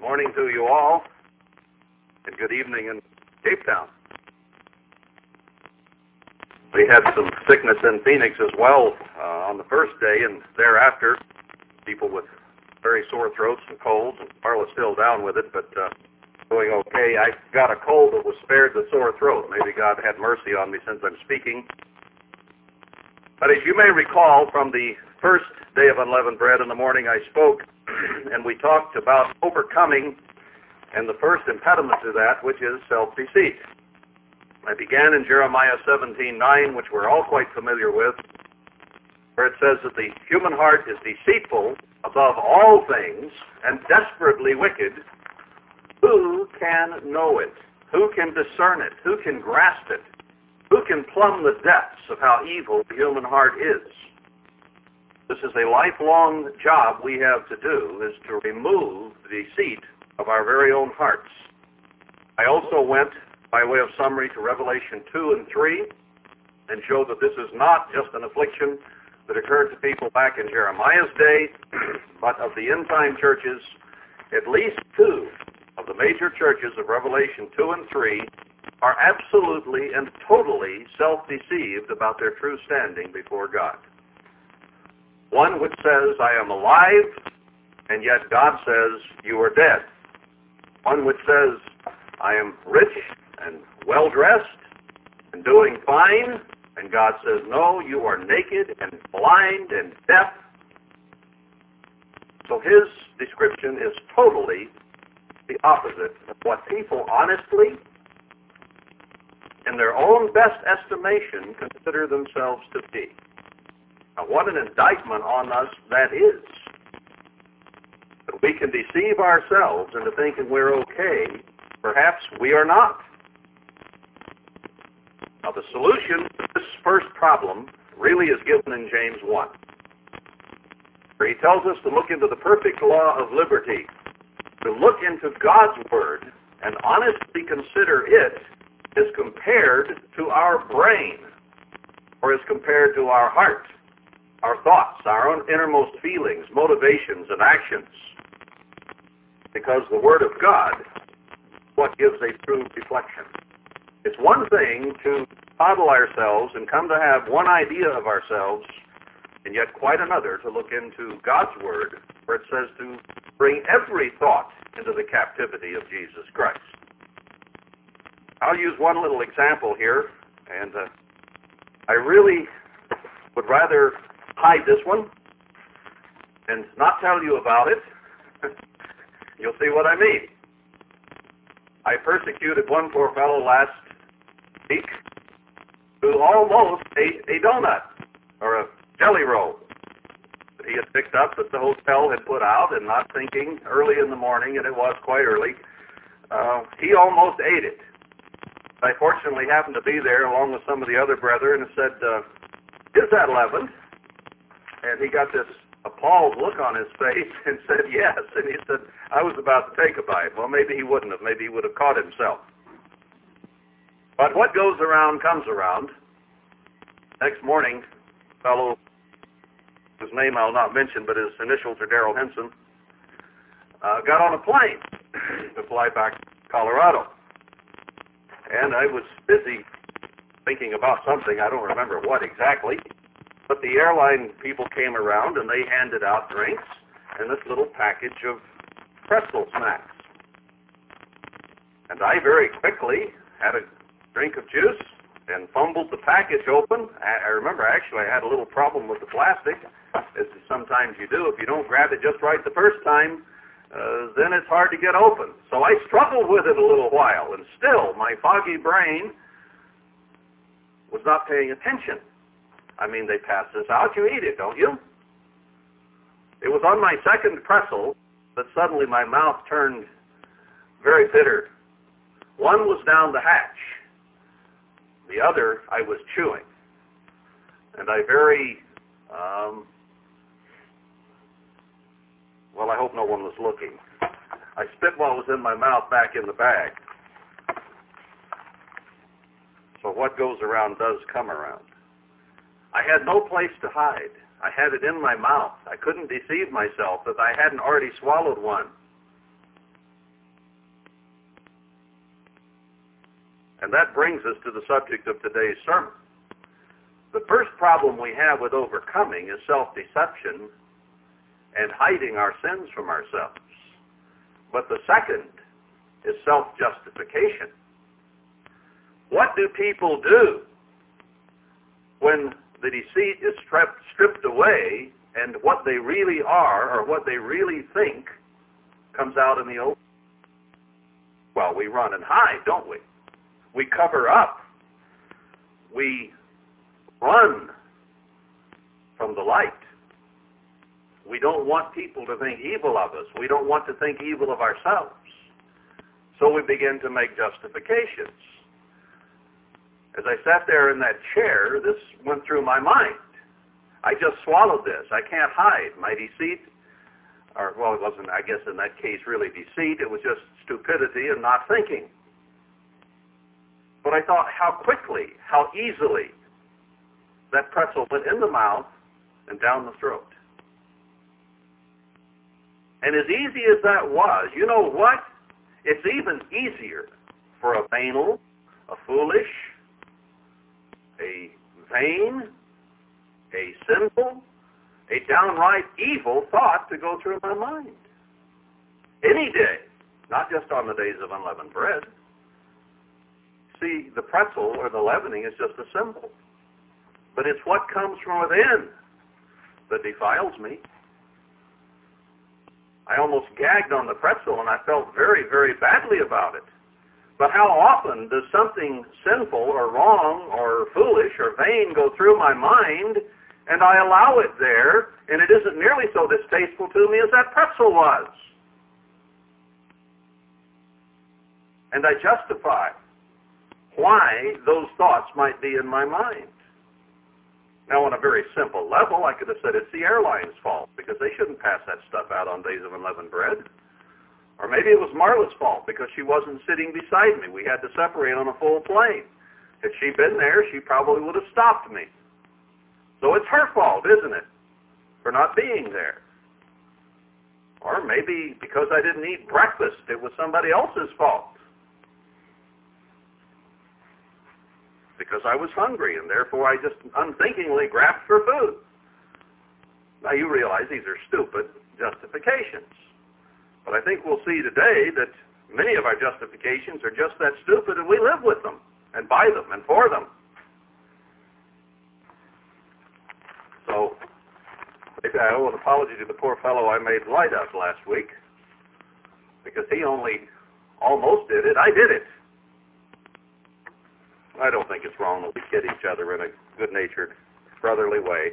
morning to you all, and good evening in Cape Town. We had some sickness in Phoenix as well uh, on the first day, and thereafter, people with very sore throats and colds, and Carla's still down with it, but uh, doing okay. I got a cold that was spared the sore throat. Maybe God had mercy on me since I'm speaking. But as you may recall from the first day of unleavened bread in the morning, I spoke and we talked about overcoming and the first impediment to that, which is self-deceit. I began in Jeremiah 17:9, which we're all quite familiar with, where it says that the human heart is deceitful above all things and desperately wicked. Who can know it? Who can discern it? Who can grasp it? Who can plumb the depths of how evil the human heart is? This is a lifelong job we have to do, is to remove the deceit of our very own hearts. I also went, by way of summary, to Revelation 2 and 3 and showed that this is not just an affliction that occurred to people back in Jeremiah's day, but of the end-time churches, at least two of the major churches of Revelation 2 and 3 are absolutely and totally self-deceived about their true standing before God. One which says, I am alive, and yet God says, you are dead. One which says, I am rich and well-dressed and doing fine, and God says, no, you are naked and blind and deaf. So his description is totally the opposite of what people honestly, in their own best estimation, consider themselves to be. What an indictment on us that is. That we can deceive ourselves into thinking we're okay. Perhaps we are not. Now, the solution to this first problem really is given in James 1, where he tells us to look into the perfect law of liberty, to look into God's Word and honestly consider it as compared to our brain or as compared to our heart our thoughts, our own innermost feelings, motivations, and actions. Because the Word of God what gives a true reflection. It's one thing to model ourselves and come to have one idea of ourselves, and yet quite another to look into God's Word, where it says to bring every thought into the captivity of Jesus Christ. I'll use one little example here, and uh, I really would rather hide this one and not tell you about it. You'll see what I mean. I persecuted one poor fellow last week who almost ate a donut or a jelly roll that he had picked up that the hotel had put out and not thinking early in the morning, and it was quite early, uh, he almost ate it. I fortunately happened to be there along with some of the other brethren and said, uh, is that leavened? And he got this appalled look on his face and said yes. And he said, I was about to take a bite. Well, maybe he wouldn't have. Maybe he would have caught himself. But what goes around comes around. Next morning, fellow whose name I'll not mention, but his initials are Darryl Henson, uh, got on a plane to fly back to Colorado. And I was busy thinking about something. I don't remember what exactly. But the airline people came around and they handed out drinks and this little package of pretzel snacks. And I very quickly had a drink of juice and fumbled the package open. I remember actually I had a little problem with the plastic, as sometimes you do. If you don't grab it just right the first time, uh, then it's hard to get open. So I struggled with it a little while, and still my foggy brain was not paying attention. I mean, they pass this out. You eat it, don't you? It was on my second pretzel that suddenly my mouth turned very bitter. One was down the hatch. The other I was chewing. And I very, um, well, I hope no one was looking. I spit what was in my mouth back in the bag. So what goes around does come around. I had no place to hide. I had it in my mouth. I couldn't deceive myself that I hadn't already swallowed one. And that brings us to the subject of today's sermon. The first problem we have with overcoming is self-deception and hiding our sins from ourselves. But the second is self-justification. What do people do when the deceit is stripped, stripped away and what they really are or what they really think comes out in the open? Well, we run and hide, don't we? We cover up. We run from the light. We don't want people to think evil of us. We don't want to think evil of ourselves. So we begin to make justifications. As I sat there in that chair, this went through my mind. I just swallowed this. I can't hide my deceit. Or, well, it wasn't, I guess, in that case, really deceit. It was just stupidity and not thinking. But I thought how quickly, how easily that pretzel went in the mouth and down the throat. And as easy as that was, you know what? It's even easier for a banal, a foolish, a vain, a sinful, a downright evil thought to go through my mind. Any day, not just on the days of unleavened bread. See, the pretzel or the leavening is just a symbol. But it's what comes from within that defiles me. I almost gagged on the pretzel and I felt very, very badly about it. But how often does something sinful or wrong or foolish or vain go through my mind and I allow it there and it isn't nearly so distasteful to me as that pretzel was? And I justify why those thoughts might be in my mind. Now, on a very simple level, I could have said it's the airline's fault because they shouldn't pass that stuff out on days of unleavened bread. Or maybe it was Marla's fault because she wasn't sitting beside me. We had to separate on a full plane. Had she been there, she probably would have stopped me. So it's her fault, isn't it, for not being there? Or maybe because I didn't eat breakfast, it was somebody else's fault. because I was hungry, and therefore I just unthinkingly grabbed for food. Now you realize these are stupid justifications. But I think we'll see today that many of our justifications are just that stupid, and we live with them, and by them, and for them. So, maybe I owe an apology to the poor fellow I made light of last week, because he only almost did it. I did it. I don't think it's wrong that we kid each other in a good-natured, brotherly way.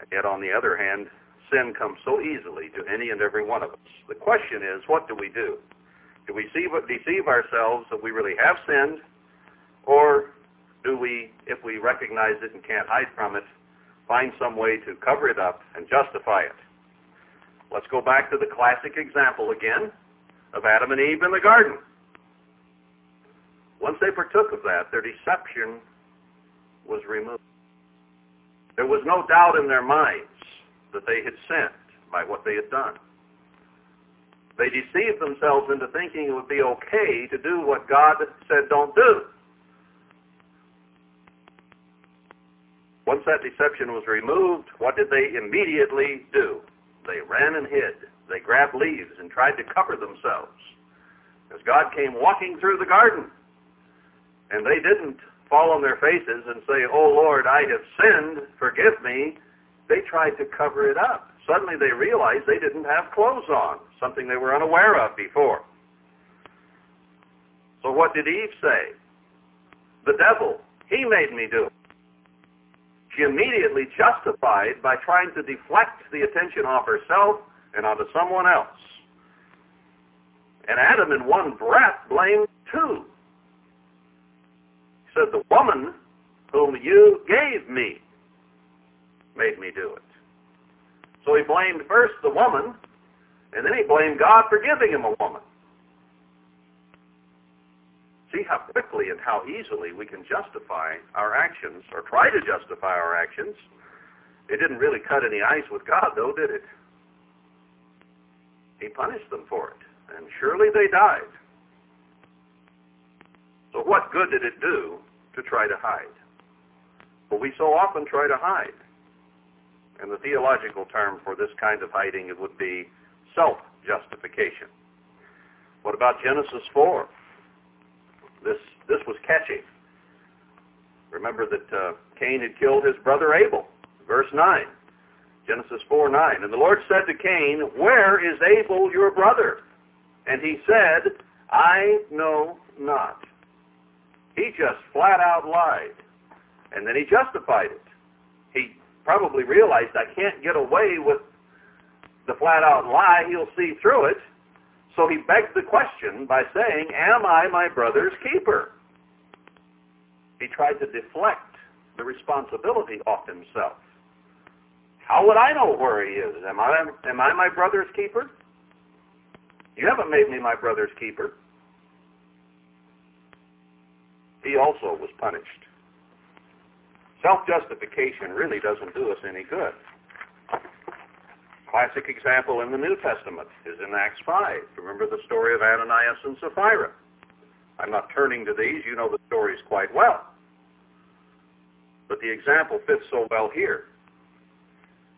And yet, on the other hand, sin comes so easily to any and every one of us. The question is, what do we do? Do we deceive ourselves that we really have sinned, or do we, if we recognize it and can't hide from it, find some way to cover it up and justify it? Let's go back to the classic example again of Adam and Eve in the garden. Once they partook of that, their deception was removed. There was no doubt in their minds that they had sinned by what they had done. They deceived themselves into thinking it would be okay to do what God said don't do. Once that deception was removed, what did they immediately do? They ran and hid. They grabbed leaves and tried to cover themselves. As God came walking through the garden, and they didn't fall on their faces and say, Oh Lord, I have sinned, forgive me. They tried to cover it up. Suddenly they realized they didn't have clothes on, something they were unaware of before. So what did Eve say? The devil, he made me do it. She immediately justified by trying to deflect the attention off herself and onto someone else. And Adam in one breath blamed two He said, the woman whom you gave me made me do it. So he blamed first the woman, and then he blamed God for giving him a woman. See how quickly and how easily we can justify our actions, or try to justify our actions. It didn't really cut any ice with God, though, did it? He punished them for it, and surely they died. So what good did it do to try to hide? Well, we so often try to hide. And the theological term for this kind of hiding would be self-justification. What about Genesis 4? This, this was catchy. Remember that uh, Cain had killed his brother Abel. Verse 9. Genesis 4, 9. And the Lord said to Cain, Where is Abel your brother? And he said, I know not. He just flat out lied. And then he justified it. Probably realized I can't get away with the flat out lie. He'll see through it. So he begged the question by saying, Am I my brother's keeper? He tried to deflect the responsibility off himself. How would I know where he is? Am I, am I my brother's keeper? You haven't made me my brother's keeper. He also was punished. Self-justification really doesn't do us any good. Classic example in the New Testament is in Acts 5. Remember the story of Ananias and Sapphira. I'm not turning to these. You know the stories quite well. But the example fits so well here.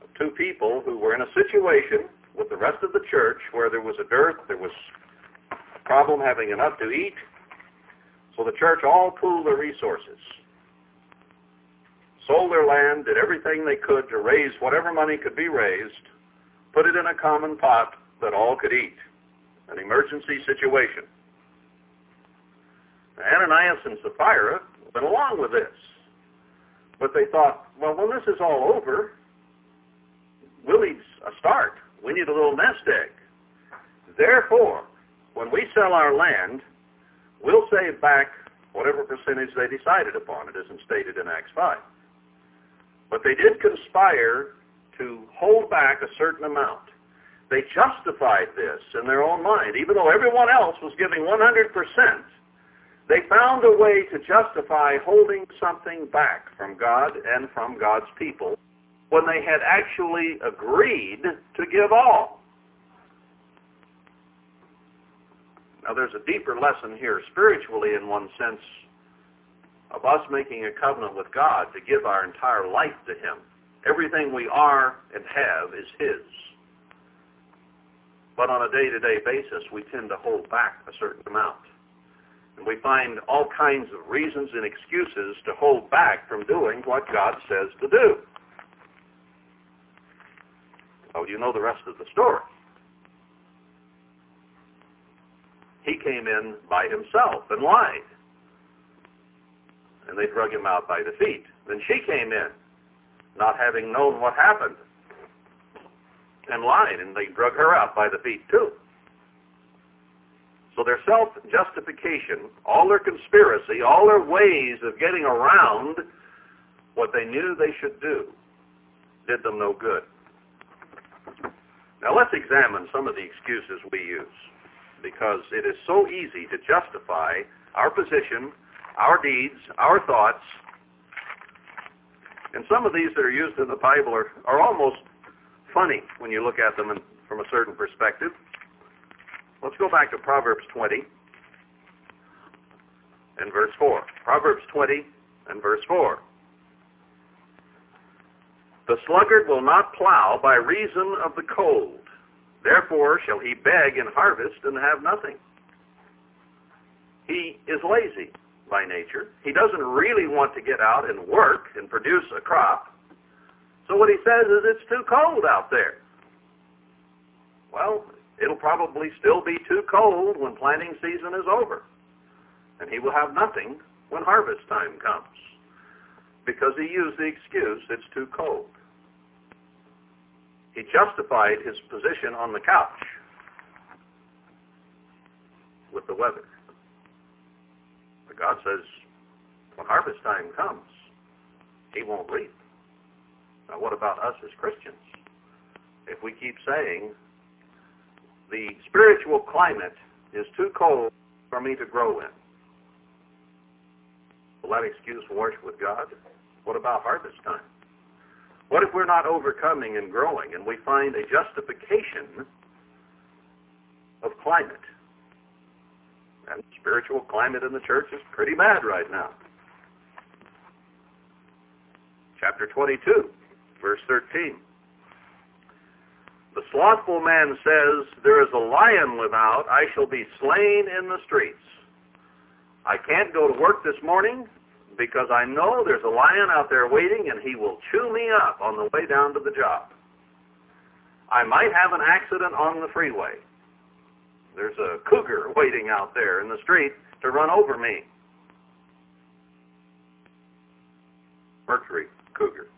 Of two people who were in a situation with the rest of the church where there was a dearth, there was a problem having enough to eat. So the church all pooled their resources, sold their land, did everything they could to raise whatever money could be raised, put it in a common pot that all could eat. An emergency situation. Ananias and Sapphira went along with this. But they thought, well, when this is all over, we'll need a start. We need a little nest egg. Therefore, when we sell our land, we'll save back whatever percentage they decided upon. It isn't stated in Acts 5. But they did conspire to hold back a certain amount. They justified this in their own mind. Even though everyone else was giving 100%, they found a way to justify holding something back from God and from God's people when they had actually agreed to give all. Now there's a deeper lesson here spiritually in one sense of us making a covenant with God to give our entire life to Him. Everything we are and have is His. But on a day-to-day basis, we tend to hold back a certain amount. And we find all kinds of reasons and excuses to hold back from doing what God says to do. Oh, you know the rest of the story. He came in by himself and lied. And they drug him out by the feet. Then she came in, not having known what happened, and lied, and they drug her out by the feet too. So their self-justification, all their conspiracy, all their ways of getting around what they knew they should do did them no good. Now let's examine some of the excuses we use because it is so easy to justify our position, our deeds, our thoughts. And some of these that are used in the Bible are, are almost funny when you look at them in, from a certain perspective. Let's go back to Proverbs 20 and verse 4. Proverbs 20 and verse 4. The sluggard will not plow by reason of the cold. Therefore shall he beg and harvest and have nothing. He is lazy by nature. He doesn't really want to get out and work and produce a crop. So what he says is it's too cold out there. Well, It'll probably still be too cold when planting season is over. And he will have nothing when harvest time comes. Because he used the excuse, it's too cold. He justified his position on the couch with the weather. God says, when harvest time comes, he won't reap. Now what about us as Christians? If we keep saying, the spiritual climate is too cold for me to grow in. Will that excuse wash with God? What about harvest time? What if we're not overcoming and growing and we find a justification of climate? Spiritual climate in the church is pretty bad right now. Chapter 22, verse 13. The slothful man says, There is a lion without, I shall be slain in the streets. I can't go to work this morning because I know there's a lion out there waiting and he will chew me up on the way down to the job. I might have an accident on the freeway. There's a cougar waiting out there in the street to run over me. Mercury cougar.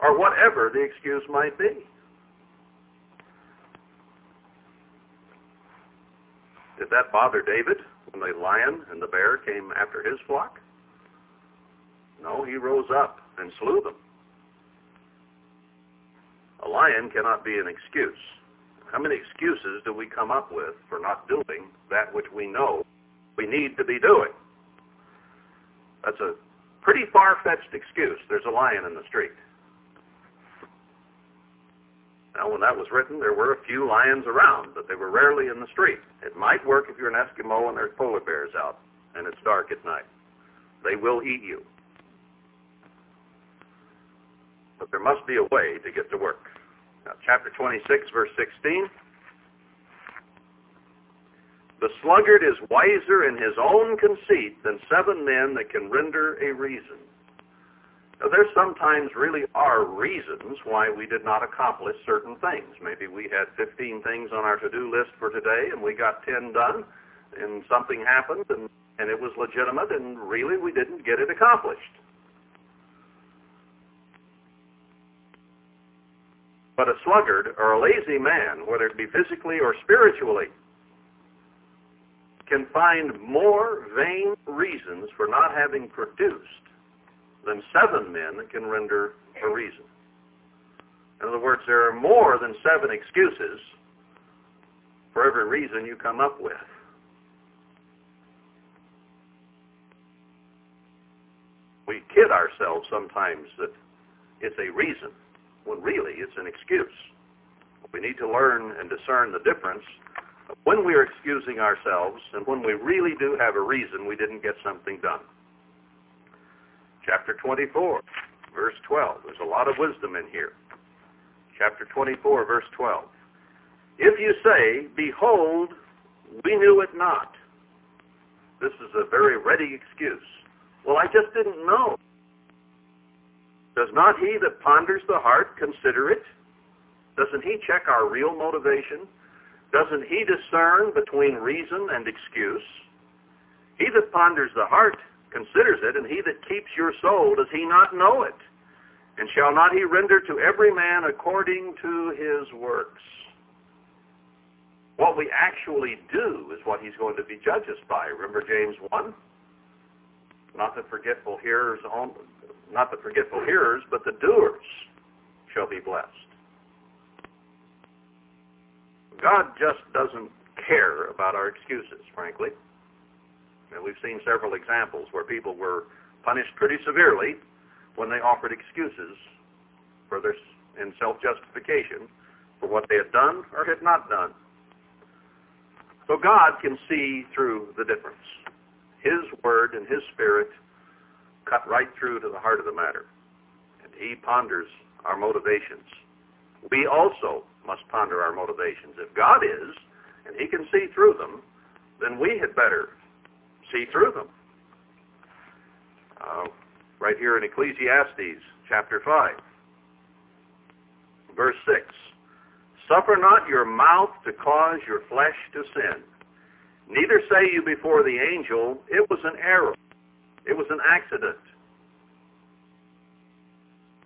Or whatever the excuse might be. Did that bother David when the lion and the bear came after his flock? No, he rose up and slew them. A lion cannot be an excuse. How many excuses do we come up with for not doing that which we know we need to be doing? That's a pretty far-fetched excuse. There's a lion in the street. Now, when that was written, there were a few lions around, but they were rarely in the street. It might work if you're an Eskimo and there's polar bears out and it's dark at night. They will eat you. But there must be a way to get to work. Now, chapter 26, verse 16. The sluggard is wiser in his own conceit than seven men that can render a reason. Now, there sometimes really are reasons why we did not accomplish certain things. Maybe we had 15 things on our to-do list for today and we got 10 done and something happened and, and it was legitimate and really we didn't get it accomplished. But a sluggard or a lazy man, whether it be physically or spiritually, can find more vain reasons for not having produced than seven men can render a reason. In other words, there are more than seven excuses for every reason you come up with. We kid ourselves sometimes that it's a reason when really it's an excuse. We need to learn and discern the difference of when we are excusing ourselves and when we really do have a reason we didn't get something done. Chapter 24, verse 12. There's a lot of wisdom in here. Chapter 24, verse 12. If you say, Behold, we knew it not. This is a very ready excuse. Well, I just didn't know. Does not he that ponders the heart consider it? Doesn't he check our real motivation? Doesn't he discern between reason and excuse? He that ponders the heart considers it, and he that keeps your soul, does he not know it? And shall not he render to every man according to his works? What we actually do is what he's going to be judged by. Remember James 1? Not the forgetful hearers only, not the forgetful hearers, but the doers shall be blessed. God just doesn't care about our excuses, frankly. And we've seen several examples where people were punished pretty severely when they offered excuses for their in self-justification for what they had done or had not done. So God can see through the difference. His word and his spirit cut right through to the heart of the matter. And he ponders our motivations. We also must ponder our motivations. If God is, and he can see through them, then we had better see through them. Uh, right here in Ecclesiastes chapter 5, verse 6. Suffer not your mouth to cause your flesh to sin. Neither say you before the angel, it was an error. It was an accident.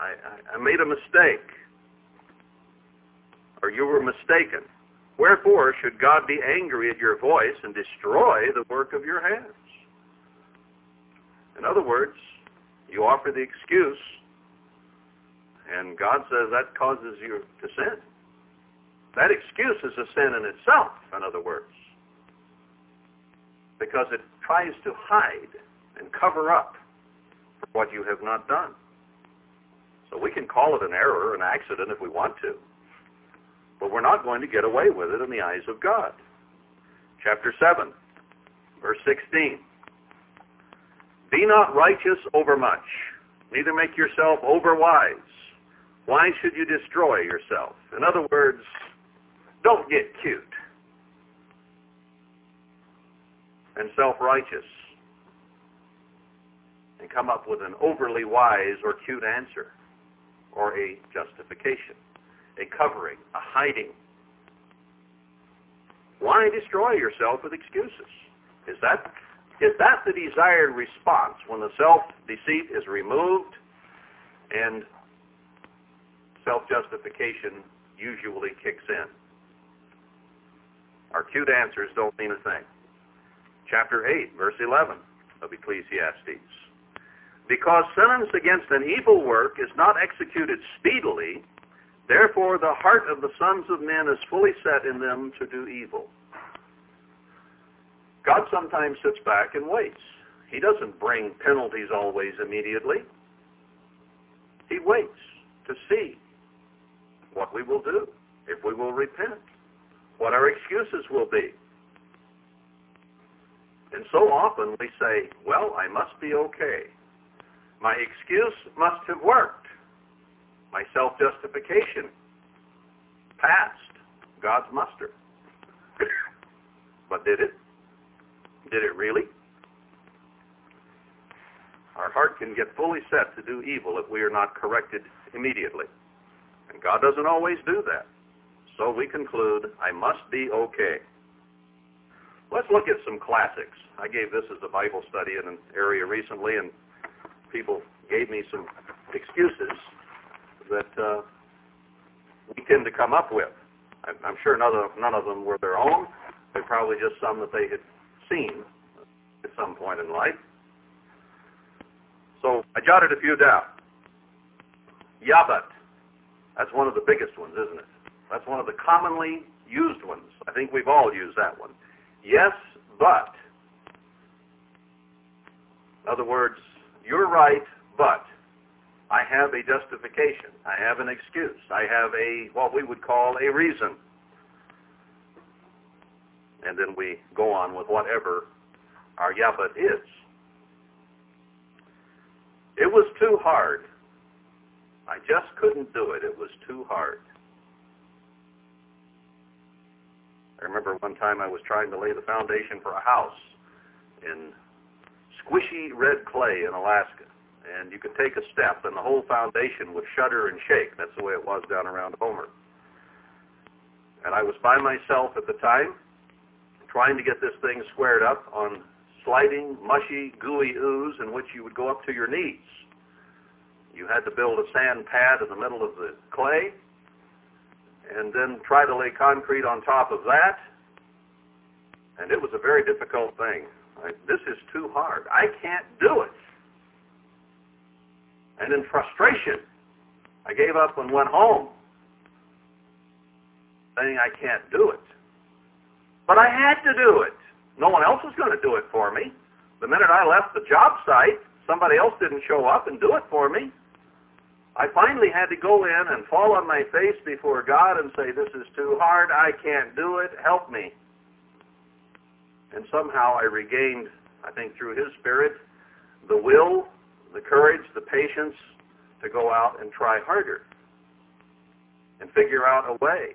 I, I, I made a mistake. Or you were mistaken. Wherefore should God be angry at your voice and destroy the work of your hands? In other words, you offer the excuse, and God says that causes you to sin. That excuse is a sin in itself, in other words, because it tries to hide and cover up for what you have not done. So we can call it an error, an accident if we want to. But we're not going to get away with it in the eyes of God. chapter 7, verse 16. Be not righteous overmuch, neither make yourself overwise. Why should you destroy yourself? In other words, don't get cute and self-righteous and come up with an overly wise or cute answer or a justification, a covering, a hiding. Why destroy yourself with excuses? Is that is that the desired response when the self-deceit is removed and self-justification usually kicks in? Our cute answers don't mean a thing. Chapter 8, verse 11 of Ecclesiastes. Because sentence against an evil work is not executed speedily, therefore the heart of the sons of men is fully set in them to do evil. God sometimes sits back and waits. He doesn't bring penalties always immediately. He waits to see what we will do, if we will repent, what our excuses will be. And so often we say, well, I must be okay. My excuse must have worked. My self-justification passed God's muster. but did it? Did it really? Our heart can get fully set to do evil if we are not corrected immediately. And God doesn't always do that. So we conclude, I must be okay. Let's look at some classics. I gave this as a Bible study in an area recently, and people gave me some excuses that uh, we tend to come up with. I'm sure none of, none of them were their own. They're probably just some that they had seen at some point in life. So I jotted a few down. Yabat. That's one of the biggest ones, isn't it? That's one of the commonly used ones. I think we've all used that one. Yes, but. In other words, you're right, but I have a justification. I have an excuse. I have a, what we would call a reason and then we go on with whatever our yabat is. It was too hard. I just couldn't do it. It was too hard. I remember one time I was trying to lay the foundation for a house in squishy red clay in Alaska. And you could take a step and the whole foundation would shudder and shake. That's the way it was down around Homer. And I was by myself at the time, trying to get this thing squared up on sliding, mushy, gooey ooze in which you would go up to your knees. You had to build a sand pad in the middle of the clay and then try to lay concrete on top of that. And it was a very difficult thing. This is too hard. I can't do it. And in frustration, I gave up and went home, saying I can't do it. But I had to do it. No one else was going to do it for me. The minute I left the job site, somebody else didn't show up and do it for me. I finally had to go in and fall on my face before God and say, this is too hard. I can't do it. Help me. And somehow I regained, I think through His Spirit, the will, the courage, the patience to go out and try harder and figure out a way.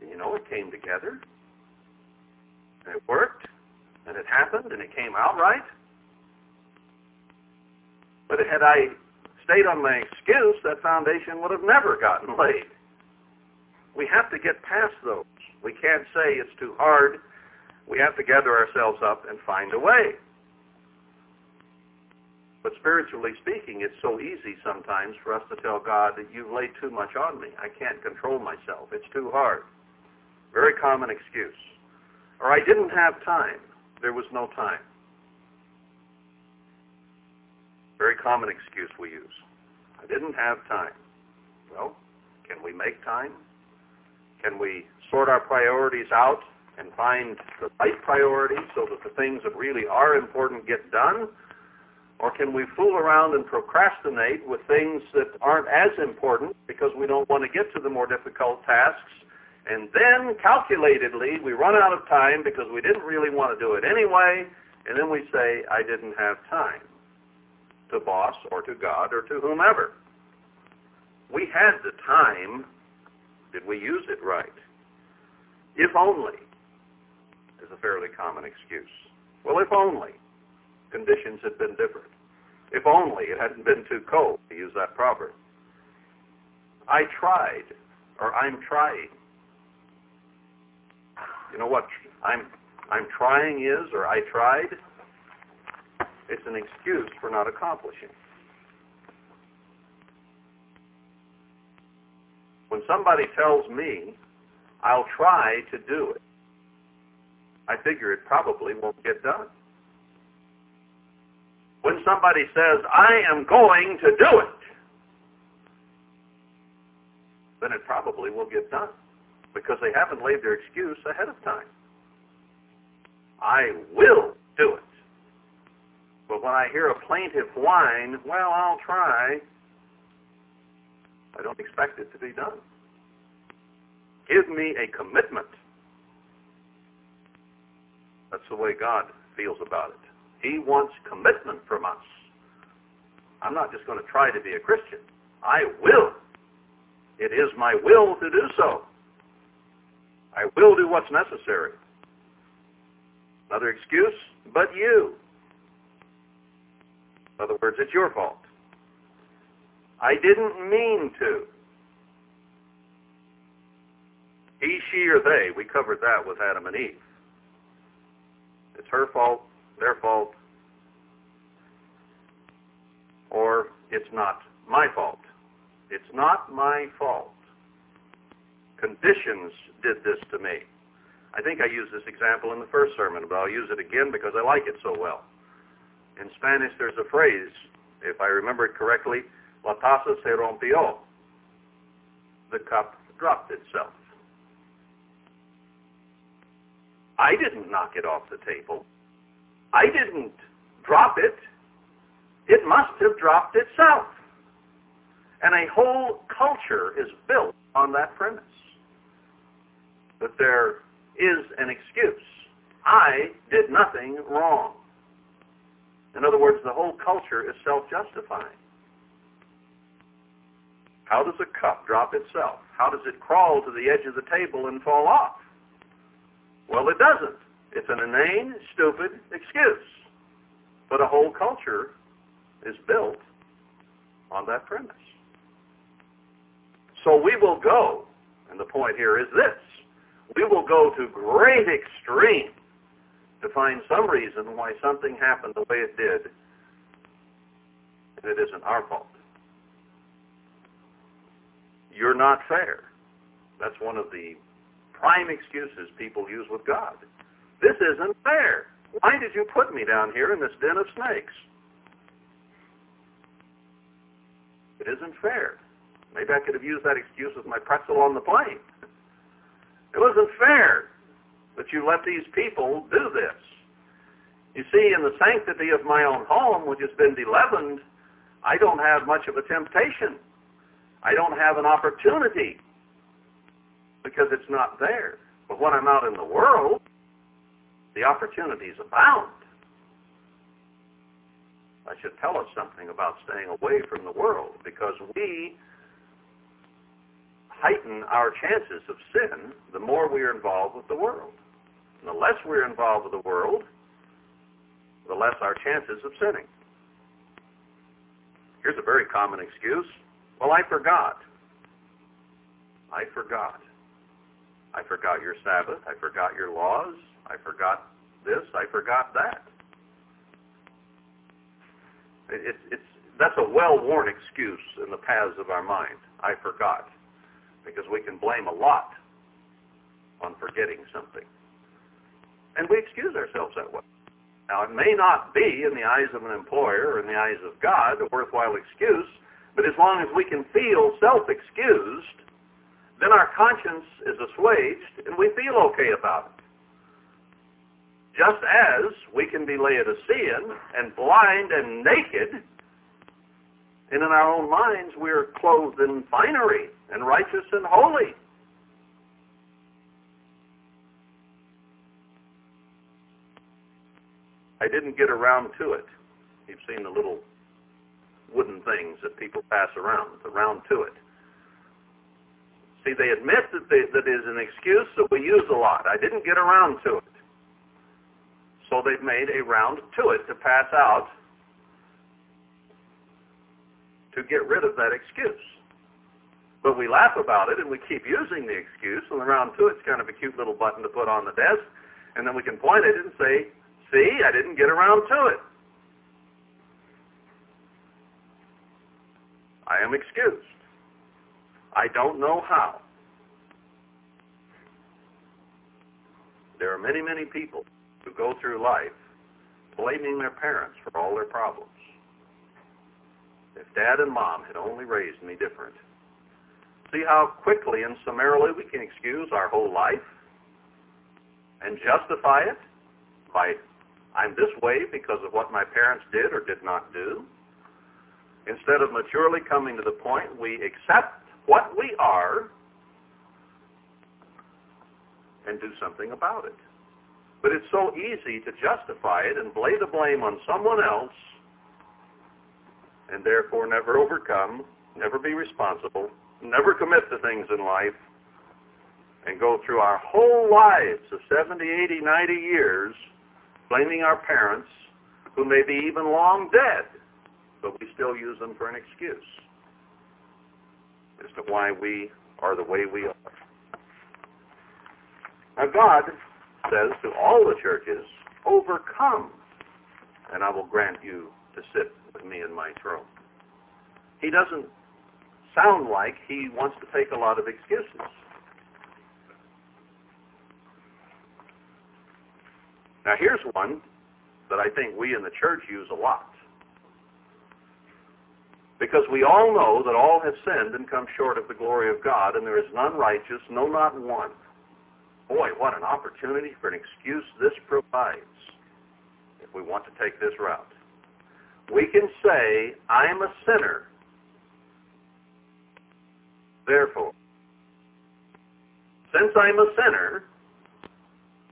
And you know, it came together. And it worked. And it happened. And it came out right. But had I stayed on my excuse, that foundation would have never gotten laid. We have to get past those. We can't say it's too hard. We have to gather ourselves up and find a way. But spiritually speaking, it's so easy sometimes for us to tell God that you've laid too much on me. I can't control myself. It's too hard. Very common excuse. Or I didn't have time. There was no time. Very common excuse we use. I didn't have time. Well, can we make time? Can we sort our priorities out and find the right priorities so that the things that really are important get done? Or can we fool around and procrastinate with things that aren't as important because we don't want to get to the more difficult tasks And then calculatedly, we run out of time because we didn't really want to do it anyway, and then we say, I didn't have time to boss or to God or to whomever. We had the time. Did we use it right? If only is a fairly common excuse. Well, if only conditions had been different. If only it hadn't been too cold, to use that proverb. I tried, or I'm trying. You know what I'm I'm trying is, or I tried? It's an excuse for not accomplishing. When somebody tells me I'll try to do it, I figure it probably won't get done. When somebody says, I am going to do it, then it probably will get done because they haven't laid their excuse ahead of time. I will do it. But when I hear a plaintive whine, well, I'll try, I don't expect it to be done. Give me a commitment. That's the way God feels about it. He wants commitment from us. I'm not just going to try to be a Christian. I will. It is my will to do so. I will do what's necessary. Another excuse, but you. In other words, it's your fault. I didn't mean to. He, she, or they, we covered that with Adam and Eve. It's her fault, their fault, or it's not my fault. It's not my fault. Conditions did this to me. I think I used this example in the first sermon, but I'll use it again because I like it so well. In Spanish, there's a phrase, if I remember it correctly, la taza se rompió. The cup dropped itself. I didn't knock it off the table. I didn't drop it. It must have dropped itself. And a whole culture is built on that premise. That there is an excuse. I did nothing wrong. In other words, the whole culture is self-justifying. How does a cup drop itself? How does it crawl to the edge of the table and fall off? Well, it doesn't. It's an inane, stupid excuse. But a whole culture is built on that premise. So we will go, and the point here is this, we will go to great extreme to find some reason why something happened the way it did, and it isn't our fault. You're not fair. That's one of the prime excuses people use with God. This isn't fair. Why did you put me down here in this den of snakes? It isn't fair. Maybe I could have used that excuse with my pretzel on the plane. It wasn't fair that you let these people do this. You see, in the sanctity of my own home, which has been deleavened, I don't have much of a temptation. I don't have an opportunity because it's not there. But when I'm out in the world, the opportunities abound. That should tell us something about staying away from the world because we heighten our chances of sin the more we are involved with the world. And the less we're involved with the world, the less our chances of sinning. Here's a very common excuse. Well, I forgot. I forgot. I forgot your Sabbath. I forgot your laws. I forgot this. I forgot that. It, it's, that's a well-worn excuse in the paths of our mind. I forgot. Because we can blame a lot on forgetting something. And we excuse ourselves that way. Now, it may not be, in the eyes of an employer or in the eyes of God, a worthwhile excuse, but as long as we can feel self-excused, then our conscience is assuaged and we feel okay about it. Just as we can be Laodicean and blind and naked, and in our own minds we are clothed in finery and righteous and holy. I didn't get around to it. You've seen the little wooden things that people pass around, the round to it. See, they admit that, they, that is an excuse that we use a lot. I didn't get around to it. So they've made a round to it to pass out to get rid of that excuse. But we laugh about it and we keep using the excuse, and the round to it's kind of a cute little button to put on the desk, and then we can point it and say, see, I didn't get around to it. I am excused. I don't know how. There are many, many people who go through life blaming their parents for all their problems. If dad and mom had only raised me different. See how quickly and summarily we can excuse our whole life and justify it by I'm this way because of what my parents did or did not do. Instead of maturely coming to the point we accept what we are and do something about it. But it's so easy to justify it and lay the blame on someone else and therefore never overcome, never be responsible, never commit to things in life, and go through our whole lives of 70, 80, 90 years blaming our parents who may be even long dead, but we still use them for an excuse as to why we are the way we are. Now God says to all the churches, overcome, and I will grant you to sit with me in my throne. He doesn't sound like he wants to take a lot of excuses. Now here's one that I think we in the church use a lot. Because we all know that all have sinned and come short of the glory of God, and there is none righteous, no, not one. Boy, what an opportunity for an excuse this provides if we want to take this route. We can say, I'm a sinner, therefore. Since I'm a sinner,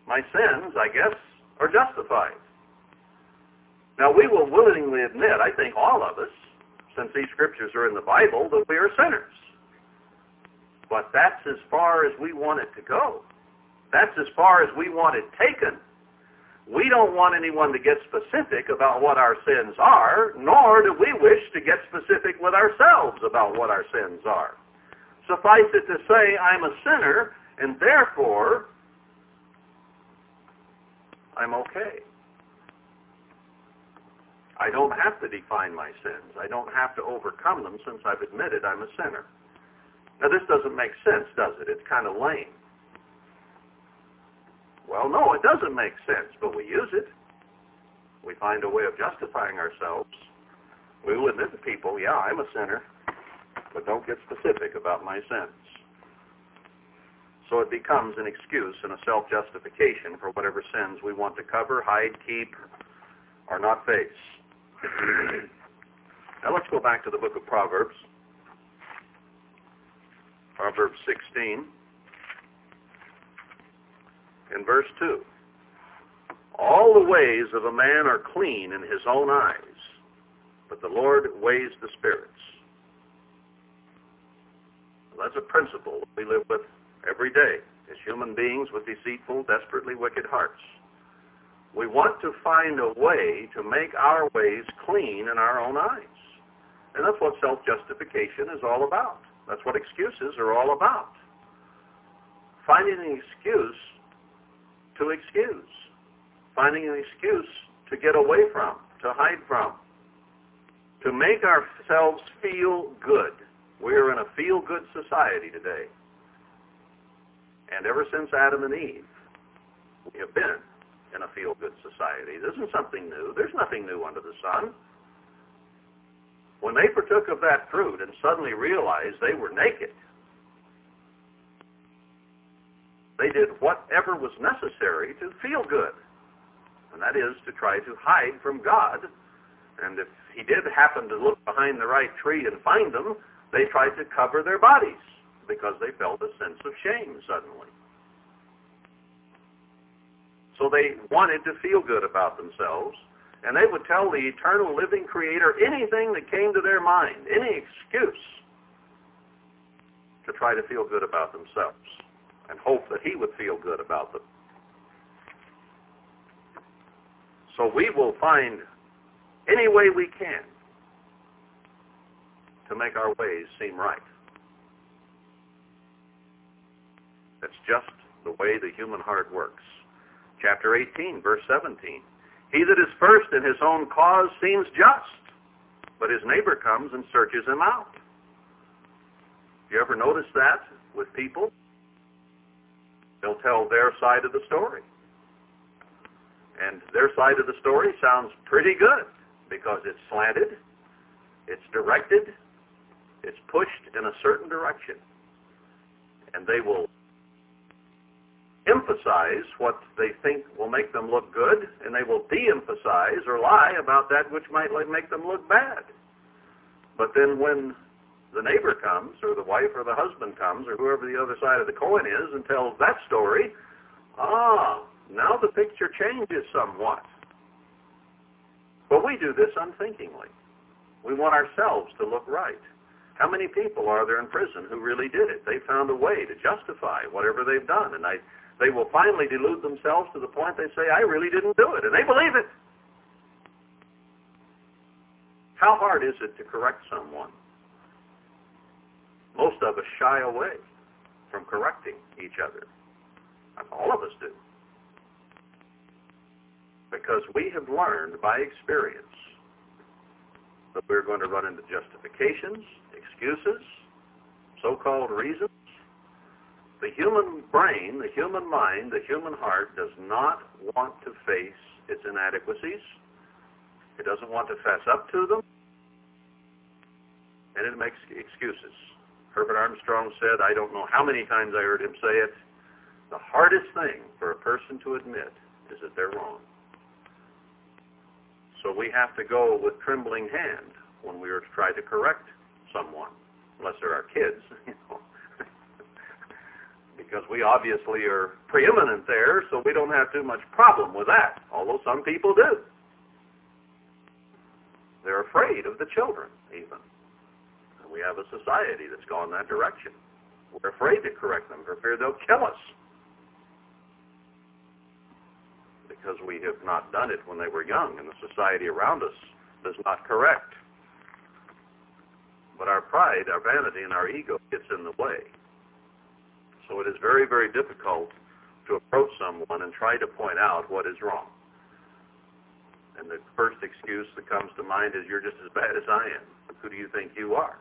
my sins, I guess, are justified. Now, we will willingly admit, I think all of us, since these scriptures are in the Bible, that we are sinners. But that's as far as we want it to go. That's as far as we want it taken. We don't want anyone to get specific about what our sins are, nor do we wish to get specific with ourselves about what our sins are. Suffice it to say, I'm a sinner, and therefore I'm okay. I don't have to define my sins. I don't have to overcome them since I've admitted I'm a sinner. Now, this doesn't make sense, does it? It's kind of lame. Well, no, it doesn't make sense, but we use it. We find a way of justifying ourselves. We will admit to people, yeah, I'm a sinner, but don't get specific about my sins. So it becomes an excuse and a self-justification for whatever sins we want to cover, hide, keep, or not face. Now let's go back to the book of Proverbs. Proverbs 16 in verse 2. All the ways of a man are clean in his own eyes, but the Lord weighs the spirits. Well, that's a principle we live with every day as human beings with deceitful, desperately wicked hearts. We want to find a way to make our ways clean in our own eyes. And that's what self-justification is all about. That's what excuses are all about. Finding an excuse to excuse. Finding an excuse to get away from, to hide from, to make ourselves feel good. We're in a feel-good society today. And ever since Adam and Eve, we have been in a feel-good society. This isn't something new. There's nothing new under the sun. When they partook of that fruit and suddenly realized they were naked, they did whatever was necessary to feel good. And that is to try to hide from God. And if he did happen to look behind the right tree and find them, they tried to cover their bodies because they felt a sense of shame suddenly. So they wanted to feel good about themselves, and they would tell the eternal living creator anything that came to their mind, any excuse to try to feel good about themselves and hope that he would feel good about them. So we will find any way we can to make our ways seem right. That's just the way the human heart works. Chapter 18, verse 17. He that is first in his own cause seems just, but his neighbor comes and searches him out. You ever notice that with people? They'll tell their side of the story. And their side of the story sounds pretty good because it's slanted, it's directed, it's pushed in a certain direction. And they will emphasize what they think will make them look good, and they will de-emphasize or lie about that which might make them look bad. But then when the neighbor comes, or the wife or the husband comes, or whoever the other side of the coin is, and tells that story, ah, now the picture changes somewhat. But we do this unthinkingly. We want ourselves to look right. How many people are there in prison who really did it? They found a way to justify whatever they've done, and they, they will finally delude themselves to the point they say, I really didn't do it, and they believe it. How hard is it to correct someone most of us shy away from correcting each other. All of us do. Because we have learned by experience that we're going to run into justifications, excuses, so-called reasons. The human brain, the human mind, the human heart does not want to face its inadequacies. It doesn't want to fess up to them. And it makes excuses. Herbert Armstrong said, I don't know how many times I heard him say it, the hardest thing for a person to admit is that they're wrong. So we have to go with trembling hand when we are to try to correct someone, unless they're our kids, you know. Because we obviously are preeminent there, so we don't have too much problem with that, although some people do. They're afraid of the children, even. We have a society that's gone that direction. We're afraid to correct them for fear they'll kill us. Because we have not done it when they were young and the society around us does not correct. But our pride, our vanity, and our ego gets in the way. So it is very, very difficult to approach someone and try to point out what is wrong. And the first excuse that comes to mind is, you're just as bad as I am. Who do you think you are?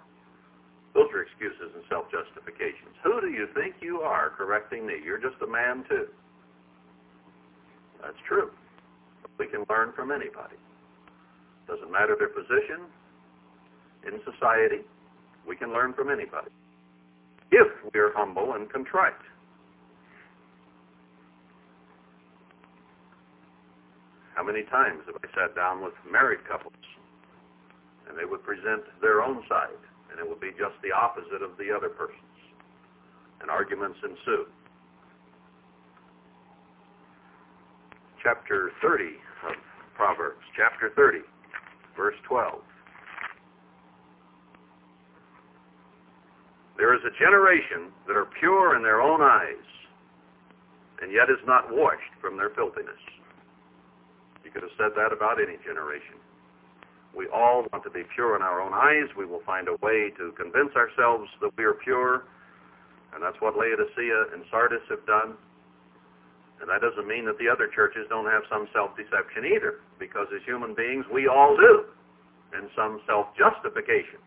Those are excuses and self-justifications. Who do you think you are correcting me? You're just a man too. That's true. We can learn from anybody. Doesn't matter their position in society. We can learn from anybody. If we are humble and contrite. How many times have I sat down with married couples and they would present their own side and it would be just the opposite of the other person's. And arguments ensue. Chapter 30 of Proverbs, chapter 30, verse 12. There is a generation that are pure in their own eyes, and yet is not washed from their filthiness. You could have said that about any generation. We all want to be pure in our own eyes. We will find a way to convince ourselves that we are pure. And that's what Laodicea and Sardis have done. And that doesn't mean that the other churches don't have some self-deception either, because as human beings, we all do, and some self-justification.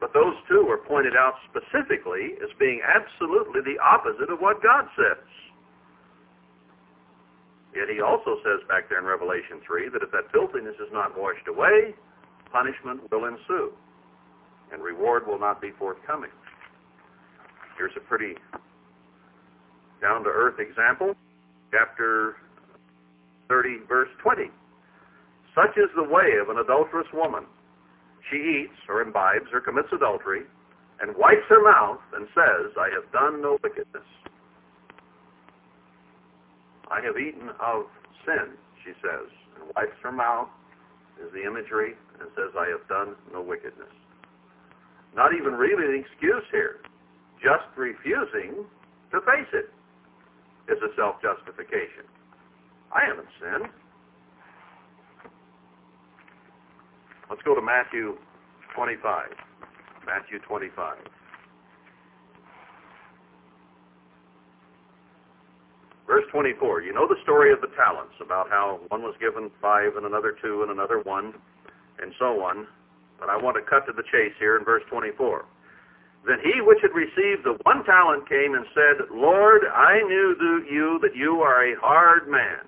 But those two were pointed out specifically as being absolutely the opposite of what God says. Yet he also says back there in Revelation 3 that if that filthiness is not washed away, punishment will ensue, and reward will not be forthcoming. Here's a pretty down-to-earth example. Chapter 30, verse 20. Such is the way of an adulterous woman. She eats or imbibes or commits adultery and wipes her mouth and says, I have done no wickedness. I have eaten of sin, she says, and wipes her mouth is the imagery and says, I have done no wickedness. Not even really an excuse here. Just refusing to face it is a self-justification. I haven't sinned. Let's go to Matthew 25. Matthew 25. Verse 24, you know the story of the talents, about how one was given five and another two and another one, and so on. But I want to cut to the chase here in verse 24. Then he which had received the one talent came and said, Lord, I knew you that you are a hard man.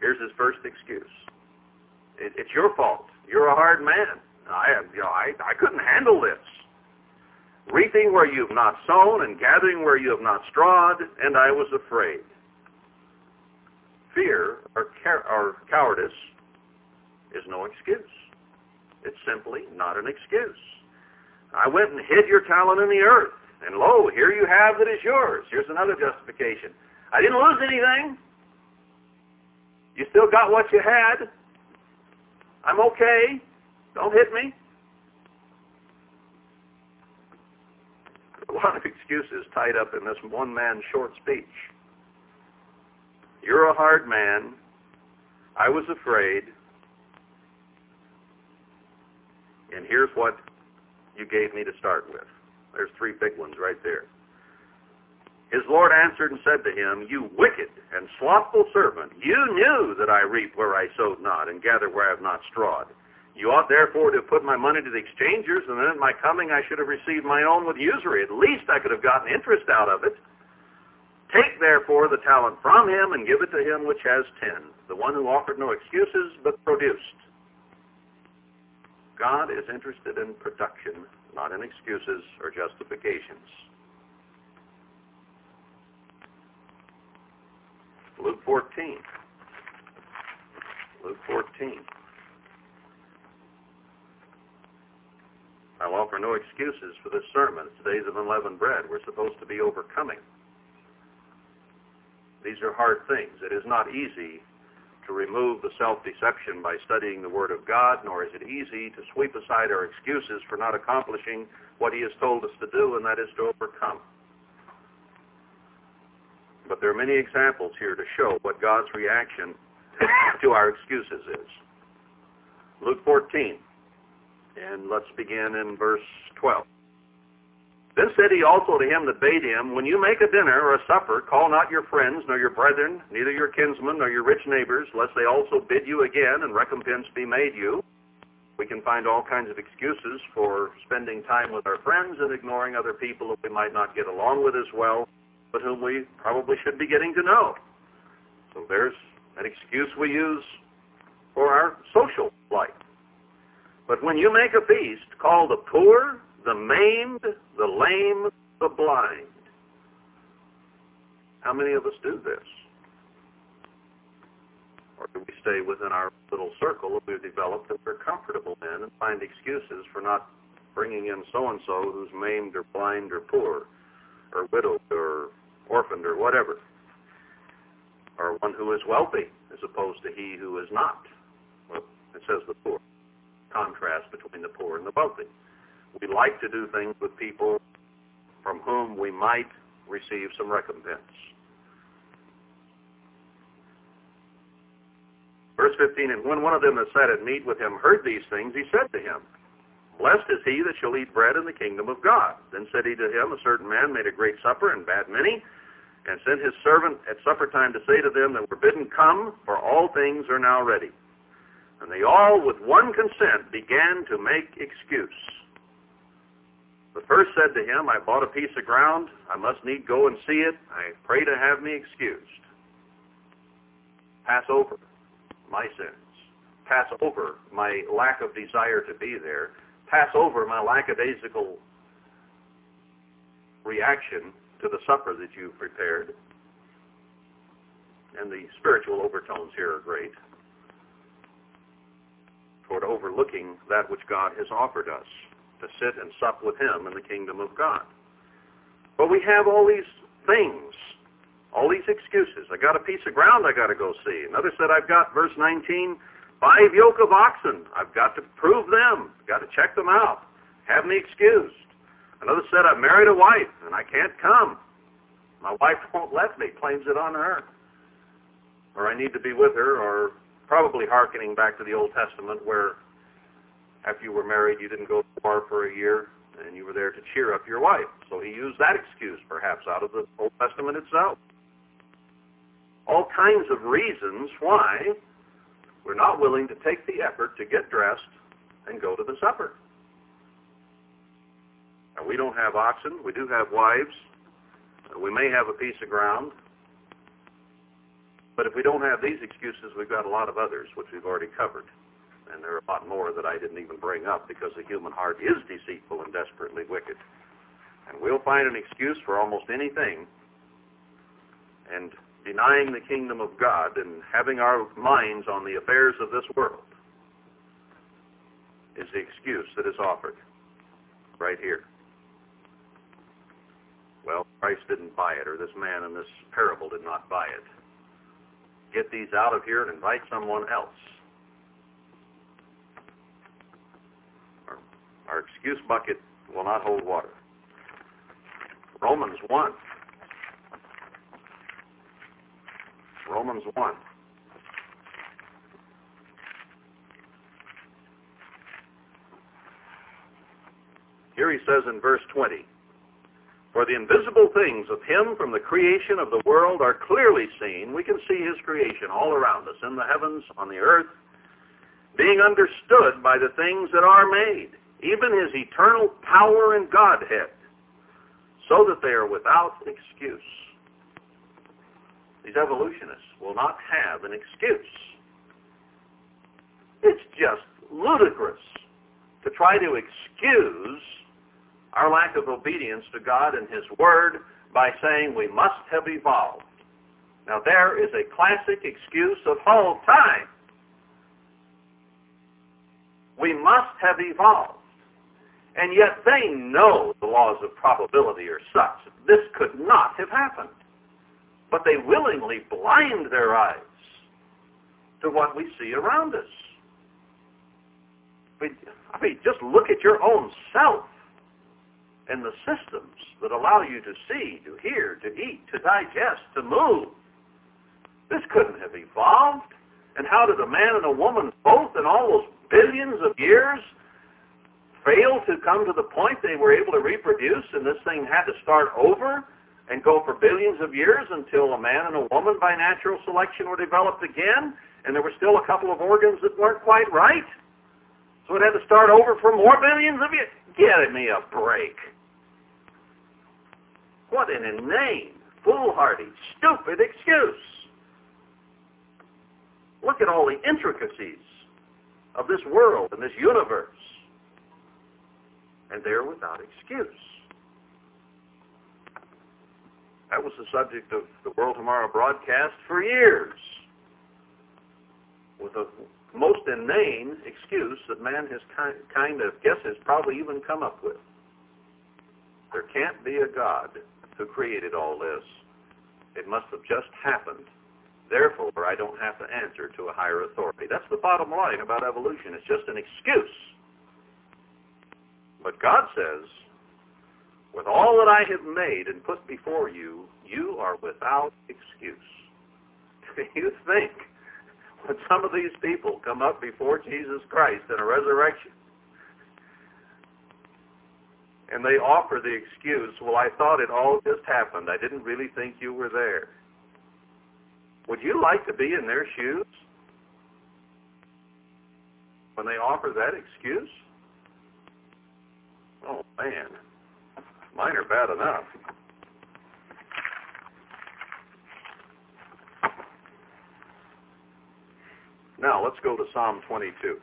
Here's his first excuse. It, it's your fault. You're a hard man. I, uh, you know, I, I couldn't handle this reaping where you have not sown and gathering where you have not strawed, and I was afraid. Fear or, or cowardice is no excuse. It's simply not an excuse. I went and hid your talent in the earth, and lo, here you have that is yours. Here's another justification. I didn't lose anything. You still got what you had. I'm okay. Don't hit me. a lot of excuses tied up in this one man's short speech. You're a hard man. I was afraid. And here's what you gave me to start with. There's three big ones right there. His Lord answered and said to him, You wicked and slothful servant, you knew that I reap where I sowed not, and gather where I have not strawed. You ought therefore to have put my money to the exchangers, and then at my coming I should have received my own with usury. At least I could have gotten interest out of it. Take therefore the talent from him and give it to him which has ten, the one who offered no excuses but produced. God is interested in production, not in excuses or justifications. Luke 14. Luke 14. I'll offer no excuses for this sermon. It's days of unleavened bread. We're supposed to be overcoming. These are hard things. It is not easy to remove the self-deception by studying the Word of God, nor is it easy to sweep aside our excuses for not accomplishing what He has told us to do, and that is to overcome. But there are many examples here to show what God's reaction to our excuses is. Luke 14, and let's begin in verse 12. Then said he also to him that bade him, When you make a dinner or a supper, call not your friends, nor your brethren, neither your kinsmen, nor your rich neighbors, lest they also bid you again, and recompense be made you. We can find all kinds of excuses for spending time with our friends and ignoring other people that we might not get along with as well, but whom we probably should be getting to know. So there's an excuse we use for our social life. But when you make a feast, call the poor, the maimed, the lame, the blind. How many of us do this? Or do we stay within our little circle that we've developed that we're comfortable in and find excuses for not bringing in so-and-so who's maimed or blind or poor or widowed or orphaned or whatever? Or one who is wealthy as opposed to he who is not. Well, it says the poor contrast between the poor and the wealthy. We like to do things with people from whom we might receive some recompense. Verse 15, And when one of them that sat at meat with him heard these things, he said to him, Blessed is he that shall eat bread in the kingdom of God. Then said he to him, A certain man made a great supper and bade many, and sent his servant at supper time to say to them that were bidden, Come, for all things are now ready. And they all, with one consent, began to make excuse. The first said to him, I bought a piece of ground. I must need go and see it. I pray to have me excused. Pass over my sins. Pass over my lack of desire to be there. Pass over my lackadaisical reaction to the supper that you've prepared. And the spiritual overtones here are great toward overlooking that which God has offered us, to sit and sup with him in the kingdom of God. But we have all these things, all these excuses. I got a piece of ground I got to go see. Another said, I've got, verse 19, five yoke of oxen. I've got to prove them. Got to check them out. Have me excused. Another said, I've married a wife and I can't come. My wife won't let me. Claims it on her. Or I need to be with her, or probably hearkening back to the Old Testament where after you were married you didn't go war for a year and you were there to cheer up your wife. So he used that excuse perhaps out of the Old Testament itself. All kinds of reasons why we're not willing to take the effort to get dressed and go to the supper. Now, we don't have oxen. We do have wives. Uh, we may have a piece of ground. But if we don't have these excuses, we've got a lot of others, which we've already covered. And there are a lot more that I didn't even bring up because the human heart is deceitful and desperately wicked. And we'll find an excuse for almost anything. And denying the kingdom of God and having our minds on the affairs of this world is the excuse that is offered right here. Well, Christ didn't buy it, or this man in this parable did not buy it. Get these out of here and invite someone else. Our, our excuse bucket will not hold water. Romans 1 Romans 1. Here he says in verse 20, For the invisible things of him from the creation of the world are clearly seen. We can see his creation all around us, in the heavens, on the earth, being understood by the things that are made, even his eternal power and Godhead, so that they are without excuse. These evolutionists will not have an excuse. It's just ludicrous to try to excuse our lack of obedience to God and His Word by saying we must have evolved. Now there is a classic excuse of all time. We must have evolved. And yet they know the laws of probability are such. This could not have happened but they willingly blind their eyes to what we see around us. I mean, just look at your own self and the systems that allow you to see, to hear, to eat, to digest, to move. This couldn't have evolved. And how did a man and a woman both in all those billions of years fail to come to the point they were able to reproduce and this thing had to start over and go for billions of years until a man and a woman by natural selection were developed again, and there were still a couple of organs that weren't quite right. So it had to start over for more billions of years. Get me a break. What an inane, foolhardy, stupid excuse. Look at all the intricacies of this world and this universe. And they're without excuse. That was the subject of the World Tomorrow broadcast for years. With the most inane excuse that man has kind, of guess has probably even come up with. There can't be a God who created all this. It must have just happened. Therefore, I don't have to answer to a higher authority. That's the bottom line about evolution. It's just an excuse. But God says, with all that I have made and put before you, you are without excuse. Do you think when some of these people come up before Jesus Christ in a resurrection and they offer the excuse, well, I thought it all just happened. I didn't really think you were there. Would you like to be in their shoes when they offer that excuse? Oh, man. Mine are bad enough. Now, let's go to Psalm 22.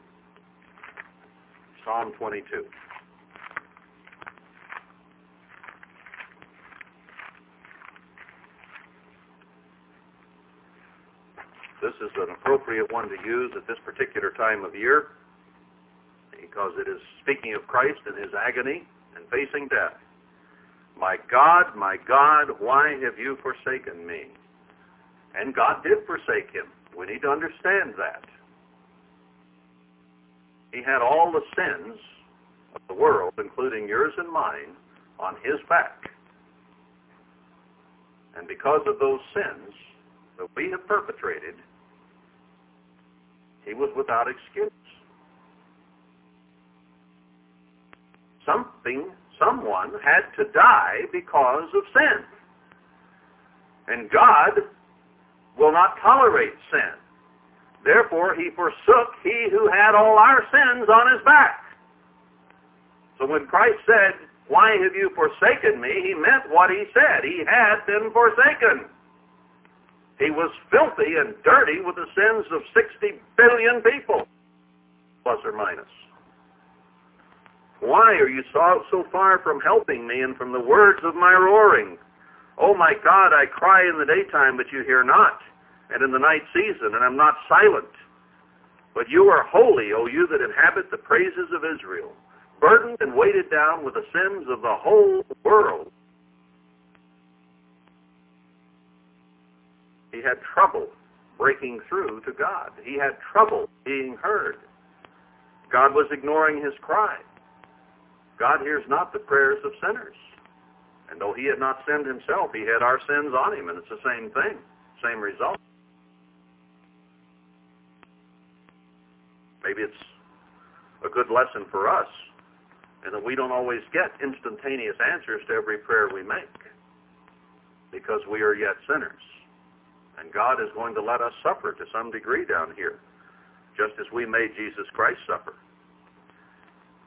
Psalm 22. This is an appropriate one to use at this particular time of year because it is speaking of Christ and his agony and facing death. My God, my God, why have you forsaken me? And God did forsake him. We need to understand that. He had all the sins of the world, including yours and mine, on his back. And because of those sins that we have perpetrated, he was without excuse. Something, someone had to die because of sin. And God will not tolerate sin. Therefore, he forsook he who had all our sins on his back. So when Christ said, Why have you forsaken me? he meant what he said. He had been forsaken. He was filthy and dirty with the sins of 60 billion people, plus or minus. Why are you so, far from helping me and from the words of my roaring? Oh my God, I cry in the daytime, but you hear not and in the night season, and I am not silent. But you are holy, O you that inhabit the praises of Israel, burdened and weighted down with the sins of the whole world. He had trouble breaking through to God. He had trouble being heard. God was ignoring his cry. God hears not the prayers of sinners. And though he had not sinned himself, he had our sins on him, and it's the same thing, same result. Maybe it's a good lesson for us and that we don't always get instantaneous answers to every prayer we make because we are yet sinners. And God is going to let us suffer to some degree down here, just as we made Jesus Christ suffer.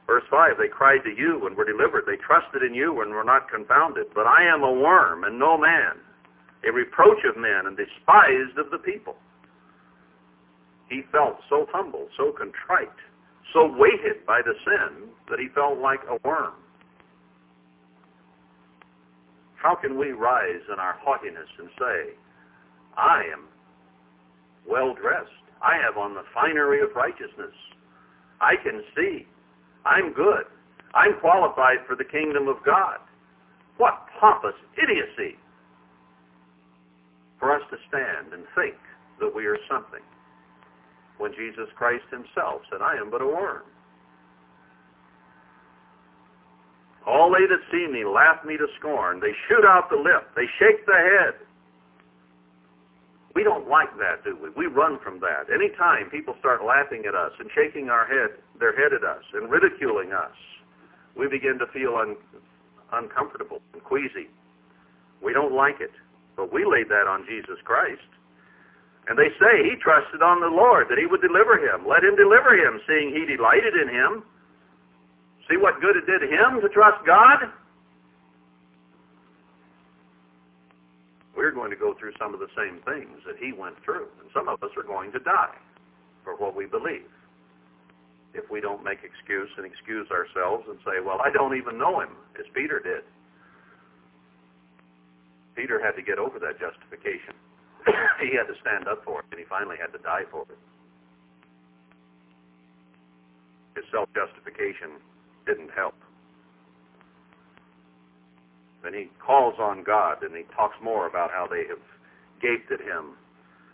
Verse 5, they cried to you and were delivered. They trusted in you and were not confounded. But I am a worm and no man, a reproach of men and despised of the people. He felt so humble, so contrite, so weighted by the sin that he felt like a worm. How can we rise in our haughtiness and say, I am well dressed. I have on the finery of righteousness. I can see. I'm good. I'm qualified for the kingdom of God. What pompous idiocy for us to stand and think that we are something when Jesus Christ himself said, I am but a worm. All they that see me laugh me to scorn. They shoot out the lip. They shake the head. We don't like that, do we? We run from that. Anytime people start laughing at us and shaking our head, their head at us and ridiculing us, we begin to feel un, uncomfortable and queasy. We don't like it. But we laid that on Jesus Christ. And they say he trusted on the Lord that he would deliver him. Let him deliver him, seeing he delighted in him. See what good it did him to trust God? We're going to go through some of the same things that he went through. And some of us are going to die for what we believe. If we don't make excuse and excuse ourselves and say, well, I don't even know him, as Peter did. Peter had to get over that justification. he had to stand up for it, and he finally had to die for it. His self-justification didn't help. Then he calls on God, and he talks more about how they have gaped at him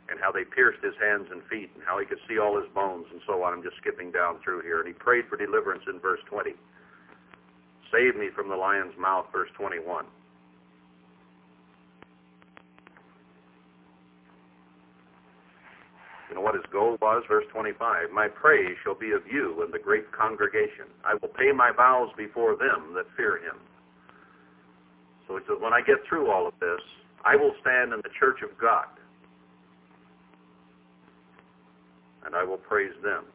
and how they pierced his hands and feet and how he could see all his bones and so on. I'm just skipping down through here. And he prayed for deliverance in verse 20. Save me from the lion's mouth, verse 21. You know what his goal was? Verse 25. My praise shall be of you and the great congregation. I will pay my vows before them that fear him. So he says, when I get through all of this, I will stand in the church of God. And I will praise them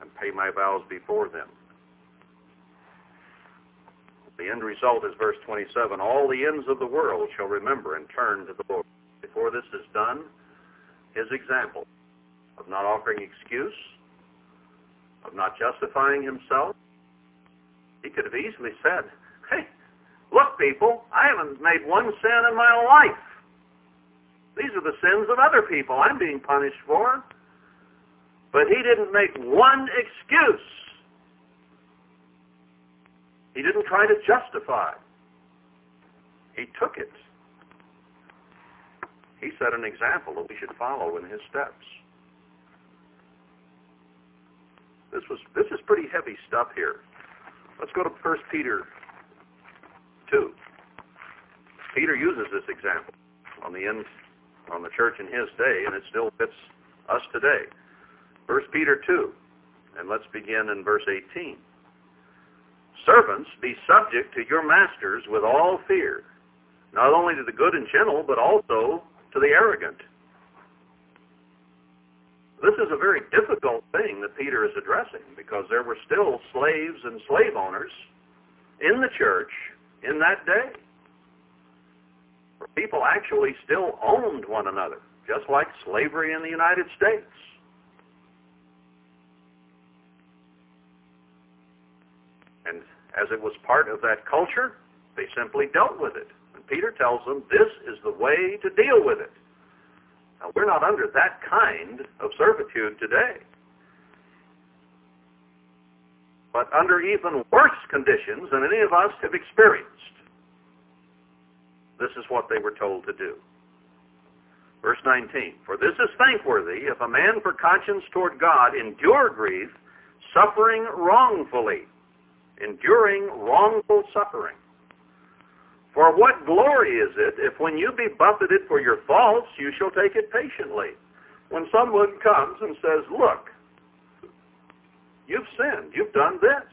and pay my vows before them. The end result is verse 27. All the ends of the world shall remember and turn to the Lord. Before this is done, his example of not offering excuse, of not justifying himself. He could have easily said, hey, look, people, I haven't made one sin in my life. These are the sins of other people I'm being punished for. But he didn't make one excuse. He didn't try to justify. He took it. He set an example that we should follow in his steps. This was this is pretty heavy stuff here. Let's go to 1 Peter 2. Peter uses this example on the end on the church in his day, and it still fits us today. 1 Peter 2, and let's begin in verse 18. Servants, be subject to your masters with all fear, not only to the good and gentle, but also to the arrogant. This is a very difficult thing that Peter is addressing because there were still slaves and slave owners in the church in that day. People actually still owned one another, just like slavery in the United States. And as it was part of that culture, they simply dealt with it. And Peter tells them this is the way to deal with it. Now, we're not under that kind of servitude today. But under even worse conditions than any of us have experienced. This is what they were told to do. Verse 19, For this is thankworthy if a man for conscience toward God endure grief, suffering wrongfully, enduring wrongful suffering. For what glory is it if when you be buffeted for your faults, you shall take it patiently? When someone comes and says, look, you've sinned, you've done this.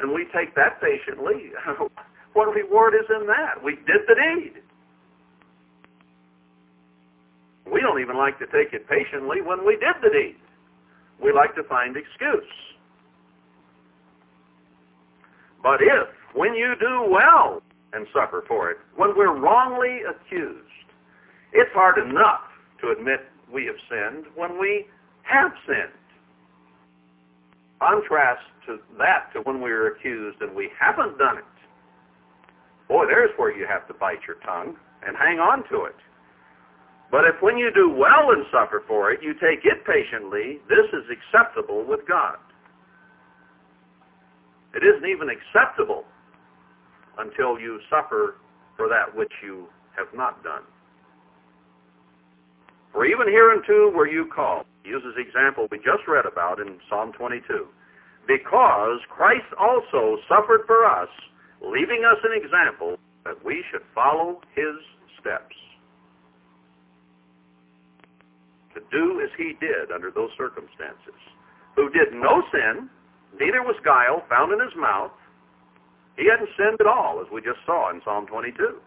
And we take that patiently. what reward is in that? We did the deed. We don't even like to take it patiently when we did the deed. We like to find excuse. But if, when you do well and suffer for it, when we're wrongly accused, it's hard enough to admit we have sinned when we have sinned. Contrast to that to when we are accused and we haven't done it. Boy, there's where you have to bite your tongue and hang on to it. But if when you do well and suffer for it, you take it patiently, this is acceptable with God. It isn't even acceptable until you suffer for that which you have not done. For even hereunto were you called, uses the example we just read about in Psalm 22, because Christ also suffered for us, leaving us an example that we should follow his steps. To do as he did under those circumstances, who did no sin, Neither was guile found in his mouth. He hadn't sinned at all, as we just saw in Psalm 22.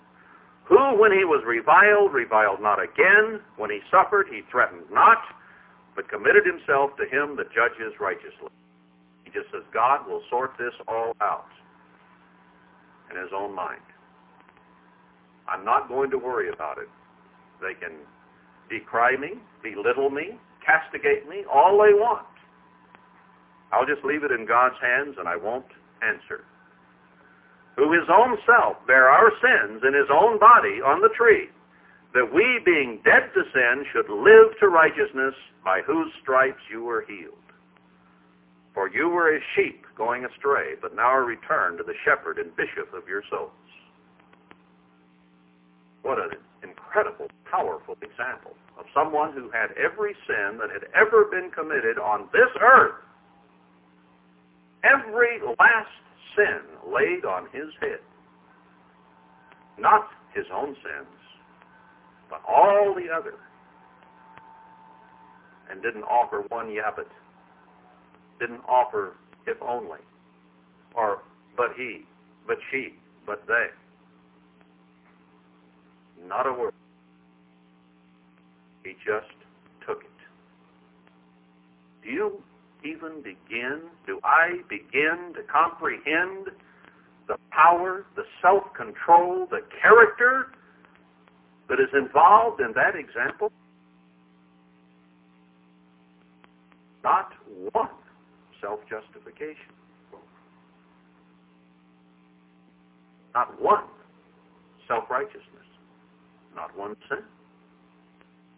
Who, when he was reviled, reviled not again. When he suffered, he threatened not, but committed himself to him that judges righteously. He just says, God will sort this all out in his own mind. I'm not going to worry about it. They can decry me, belittle me, castigate me, all they want. I'll just leave it in God's hands and I won't answer. Who his own self bare our sins in his own body on the tree, that we, being dead to sin, should live to righteousness, by whose stripes you were healed. For you were as sheep going astray, but now are returned to the shepherd and bishop of your souls. What an incredible, powerful example of someone who had every sin that had ever been committed on this earth every last sin laid on his head. Not his own sins, but all the other. And didn't offer one yabbit. Didn't offer if only. Or but he, but she, but they. Not a word. He just took it. Do you even begin? Do I begin to comprehend the power, the self-control, the character that is involved in that example? Not one self-justification. Not one self-righteousness. Not one sin.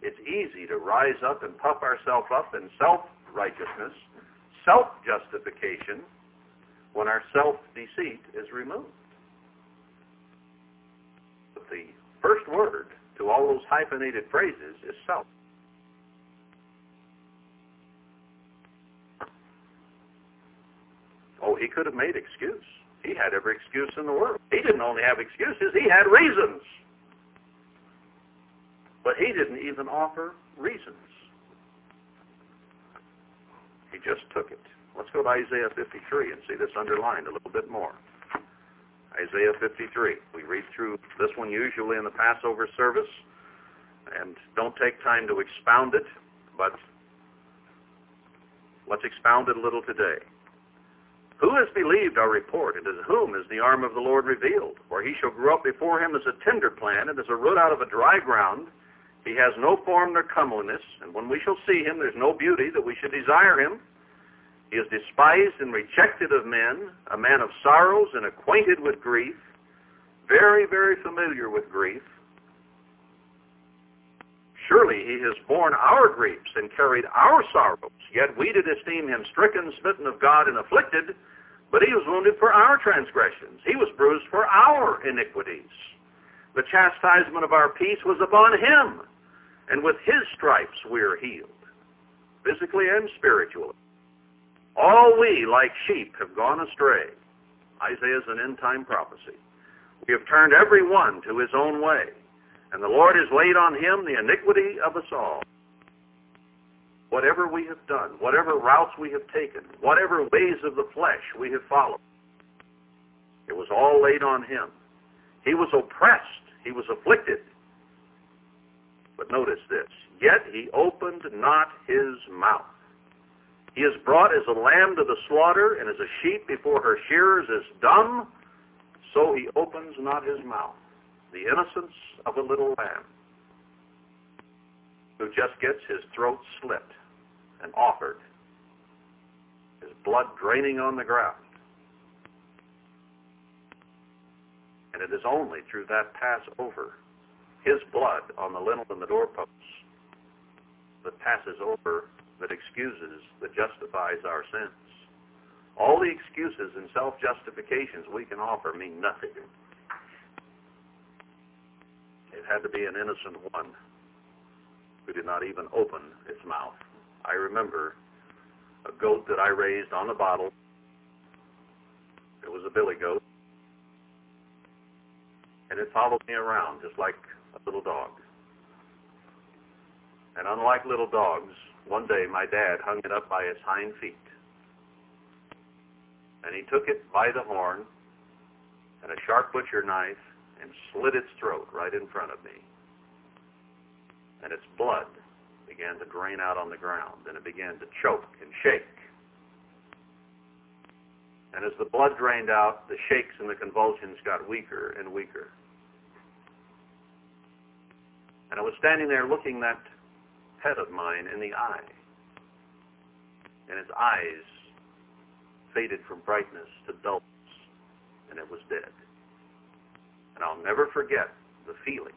It's easy to rise up and puff ourselves up in self-righteousness self-justification when our self-deceit is removed. But the first word to all those hyphenated phrases is self. Oh, he could have made excuse. He had every excuse in the world. He didn't only have excuses, he had reasons. But he didn't even offer reasons. He just took it. Let's go to Isaiah 53 and see this underlined a little bit more. Isaiah 53. We read through this one usually in the Passover service and don't take time to expound it, but let's expound it a little today. Who has believed our report, and to whom is the arm of the Lord revealed? For he shall grow up before him as a tender plant, and as a root out of a dry ground. He has no form nor comeliness, and when we shall see him, there's no beauty that we should desire him. He is despised and rejected of men, a man of sorrows and acquainted with grief, very, very familiar with grief. Surely he has borne our griefs and carried our sorrows, yet we did esteem him stricken, smitten of God, and afflicted. But he was wounded for our transgressions. He was bruised for our iniquities. The chastisement of our peace was upon him, and with his stripes we are healed, physically and spiritually. All we, like sheep, have gone astray. Isaiah is an end-time prophecy. We have turned every one to his own way, and the Lord has laid on him the iniquity of us all whatever we have done, whatever routes we have taken, whatever ways of the flesh we have followed, it was all laid on him. He was oppressed. He was afflicted. But notice this. Yet he opened not his mouth. He is brought as a lamb to the slaughter, and as a sheep before her shearers is dumb, so he opens not his mouth. The innocence of a little lamb who just gets his throat slit and offered, his blood draining on the ground. And it is only through that Passover, his blood on the lintel and the doorposts, that passes over, that excuses, that justifies our sins. All the excuses and self-justifications we can offer mean nothing. It had to be an innocent one who did not even open its mouth. I remember a goat that I raised on the bottle. It was a billy goat. And it followed me around just like a little dog. And unlike little dogs, one day my dad hung it up by its hind feet. And he took it by the horn and a sharp butcher knife and slit its throat right in front of me. And its blood began to drain out on the ground, and it began to choke and shake. And as the blood drained out, the shakes and the convulsions got weaker and weaker. And I was standing there looking that pet of mine in the eye. And its eyes faded from brightness to dullness, and it was dead. And I'll never forget the feeling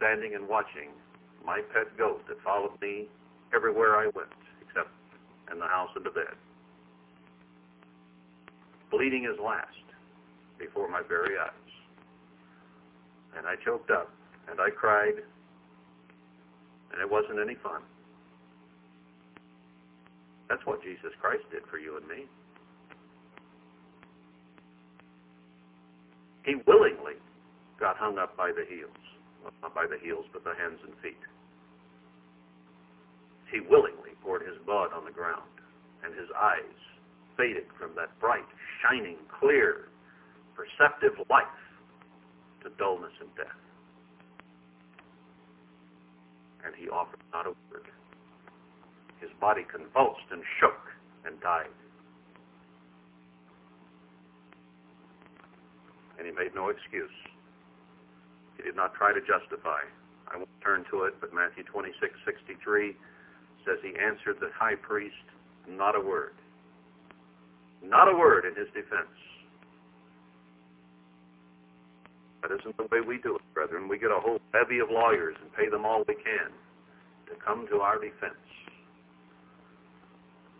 standing and watching my pet goat that followed me everywhere I went, except in the house and the bed. Bleeding his last before my very eyes. And I choked up, and I cried, and it wasn't any fun. That's what Jesus Christ did for you and me. He willingly got hung up by the heels not by the heels, but the hands and feet. He willingly poured his blood on the ground, and his eyes faded from that bright, shining, clear, perceptive life to dullness and death. And he offered not a word. His body convulsed and shook and died. And he made no excuse. He did not try to justify. I won't turn to it, but Matthew 26, 63 says he answered the high priest not a word. Not a word in his defense. That isn't the way we do it, brethren. We get a whole bevy of lawyers and pay them all we can to come to our defense.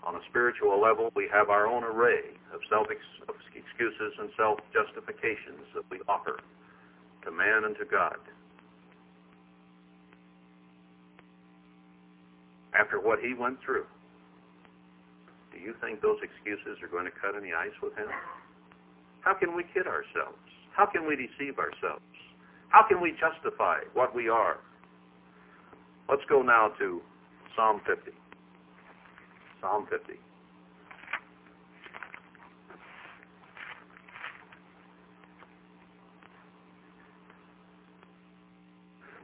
On a spiritual level, we have our own array of self-excuses and self-justifications that we offer to man and to God. After what he went through, Do you think those excuses are going to cut any ice with him? How can we kid ourselves? How can we deceive ourselves? How can we justify what we are? Let's go now to Psalm 50. Psalm 50.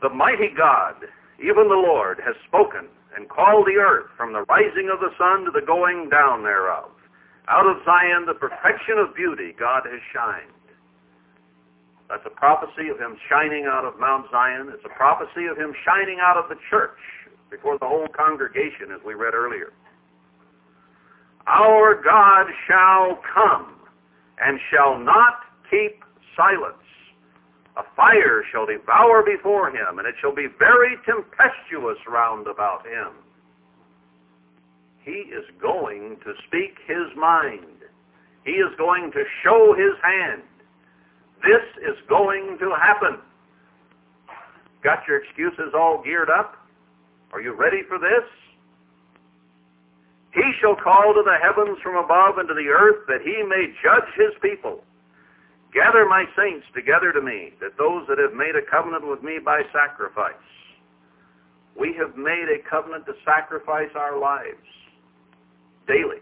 The mighty God, even the Lord, has spoken and called the earth from the rising of the sun to the going down thereof. Out of Zion, the perfection of beauty, God has shined. That's a prophecy of him shining out of Mount Zion. It's a prophecy of him shining out of the church before the whole congregation, as we read earlier. Our God shall come and shall not keep silence. A fire shall devour before him, and it shall be very tempestuous round about him. He is going to speak his mind. He is going to show his hand. This is going to happen. Got your excuses all geared up? Are you ready for this? He shall call to the heavens from above and to the earth that he may judge his people. Gather my saints together to me, that those that have made a covenant with me by sacrifice. We have made a covenant to sacrifice our lives daily.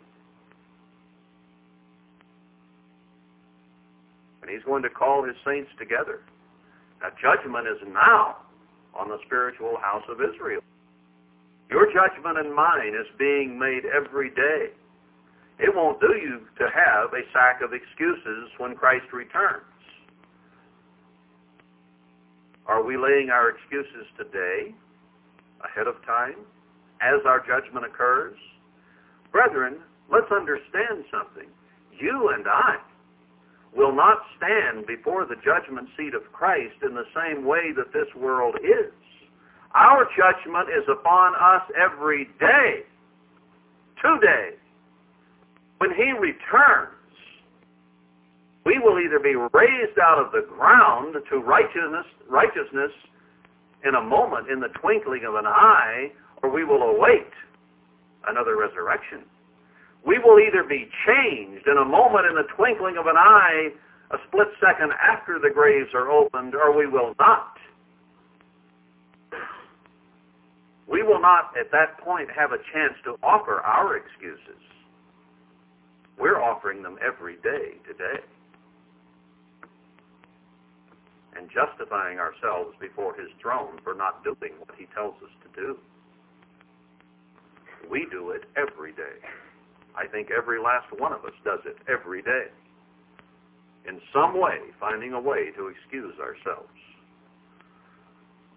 And he's going to call his saints together. Now, judgment is now on the spiritual house of Israel. Your judgment and mine is being made every day. It won't do you to have a sack of excuses when Christ returns. Are we laying our excuses today, ahead of time, as our judgment occurs? Brethren, let's understand something. You and I will not stand before the judgment seat of Christ in the same way that this world is. Our judgment is upon us every day, today. When he returns, we will either be raised out of the ground to righteousness, righteousness in a moment, in the twinkling of an eye, or we will await another resurrection. We will either be changed in a moment, in the twinkling of an eye, a split second after the graves are opened, or we will not. We will not at that point have a chance to offer our excuses. We're offering them every day today. And justifying ourselves before his throne for not doing what he tells us to do. We do it every day. I think every last one of us does it every day. In some way, finding a way to excuse ourselves.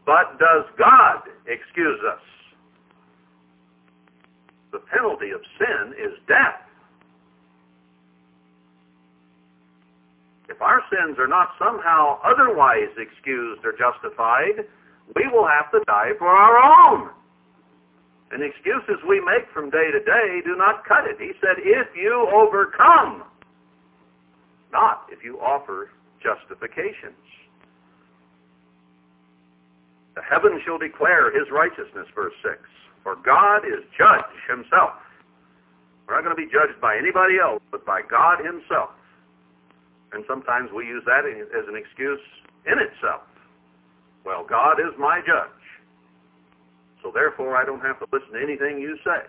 But does God excuse us? The penalty of sin is death. If our sins are not somehow otherwise excused or justified, we will have to die for our own. And excuses we make from day to day do not cut it. He said, if you overcome, not if you offer justifications. The heavens shall declare his righteousness, verse 6. For God is judge himself. We're not going to be judged by anybody else, but by God himself. And sometimes we use that as an excuse in itself. Well, God is my judge. So therefore, I don't have to listen to anything you say.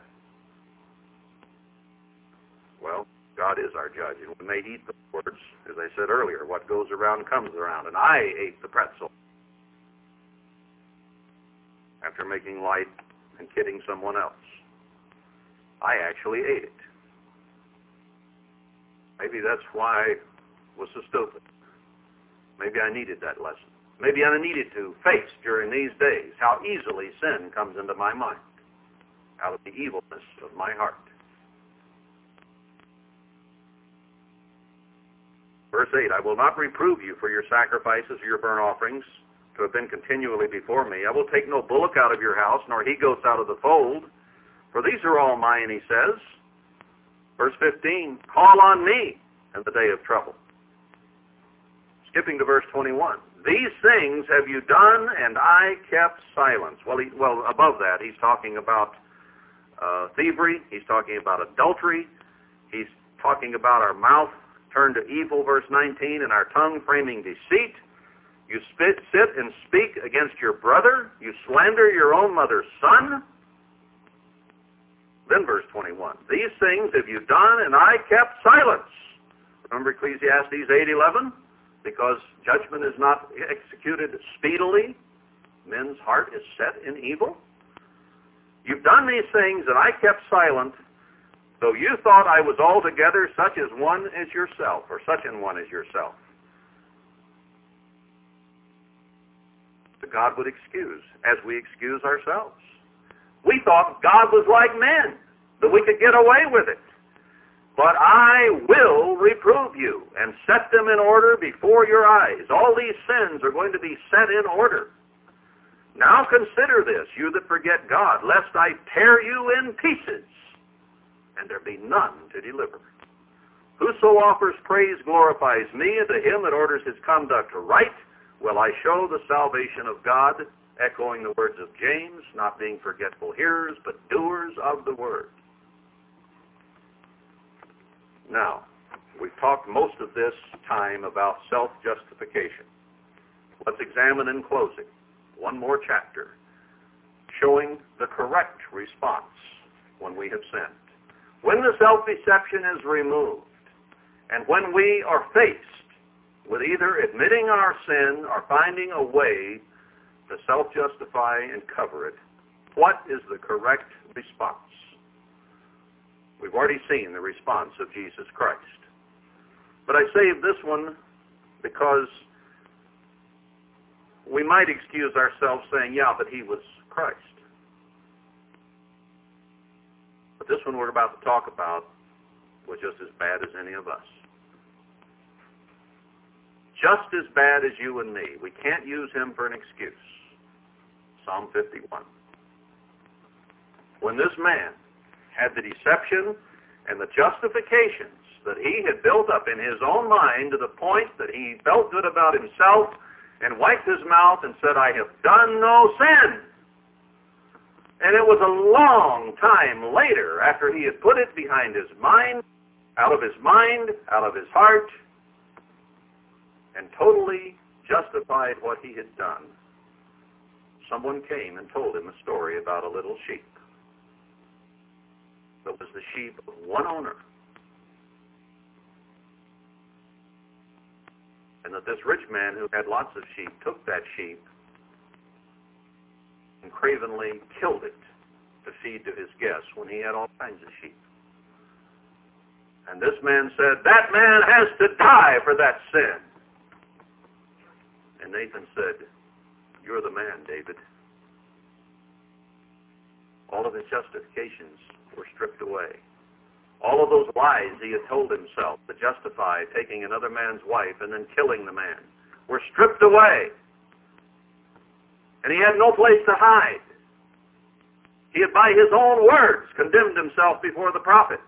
Well, God is our judge, and we may eat the words, as I said earlier, what goes around comes around. And I ate the pretzel after making light and kidding someone else. I actually ate it. Maybe that's why I was so stupid. Maybe I needed that lesson. Maybe I needed to face during these days how easily sin comes into my mind out of the evilness of my heart. Verse 8, I will not reprove you for your sacrifices or your burnt offerings to have been continually before me. I will take no bullock out of your house, nor he goats out of the fold, for these are all mine, he says. Verse 15, call on me in the day of trouble. Skipping to verse 21. These things have you done, and I kept silence. Well, he, well above that, he's talking about uh, thievery. He's talking about adultery. He's talking about our mouth turned to evil, verse 19, and our tongue framing deceit. You spit, sit and speak against your brother. You slander your own mother's son. Then verse 21. These things have you done, and I kept silence. Remember Ecclesiastes 8.11? Because judgment is not executed speedily, men's heart is set in evil. You've done these things, and I kept silent, though you thought I was altogether such as one as yourself, or such an one as yourself. But God would excuse, as we excuse ourselves. We thought God was like men, that we could get away with it. But I will reprove you and set them in order before your eyes. All these sins are going to be set in order. Now consider this, you that forget God, lest I tear you in pieces, and there be none to deliver. Whoso offers praise glorifies me, and to him that orders his conduct right will I show the salvation of God echoing the words of James, not being forgetful hearers, but doers of the word. Now, we've talked most of this time about self-justification. Let's examine in closing one more chapter showing the correct response when we have sinned. When the self-deception is removed, and when we are faced with either admitting our sin or finding a way to self-justify and cover it, what is the correct response? We've already seen the response of Jesus Christ. But I saved this one because we might excuse ourselves saying, yeah, but he was Christ. But this one we're about to talk about was just as bad as any of us. Just as bad as you and me. We can't use him for an excuse. Psalm 51. When this man had the deception and the justifications that he had built up in his own mind to the point that he felt good about himself and wiped his mouth and said, I have done no sin. And it was a long time later, after he had put it behind his mind, out of his mind, out of his heart, and totally justified what he had done, someone came and told him a story about a little sheep that was the sheep of one owner. And that this rich man who had lots of sheep took that sheep and cravenly killed it to feed to his guests when he had all kinds of sheep. And this man said, that man has to die for that sin. And Nathan said, you're the man, David. All of his justifications were stripped away. All of those lies he had told himself to justify taking another man's wife and then killing the man were stripped away. And he had no place to hide. He had by his own words condemned himself before the prophet.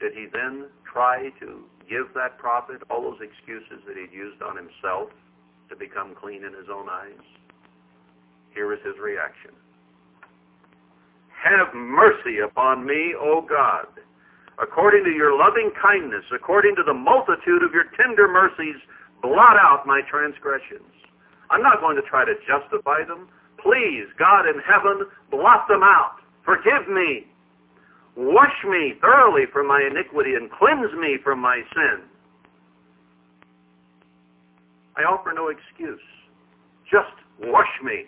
Did he then try to give that prophet all those excuses that he'd used on himself to become clean in his own eyes? Here is his reaction. Have mercy upon me, O God, according to your loving kindness, according to the multitude of your tender mercies, blot out my transgressions. I'm not going to try to justify them. Please, God in heaven, blot them out. Forgive me. Wash me thoroughly from my iniquity and cleanse me from my sin. I offer no excuse. Just wash me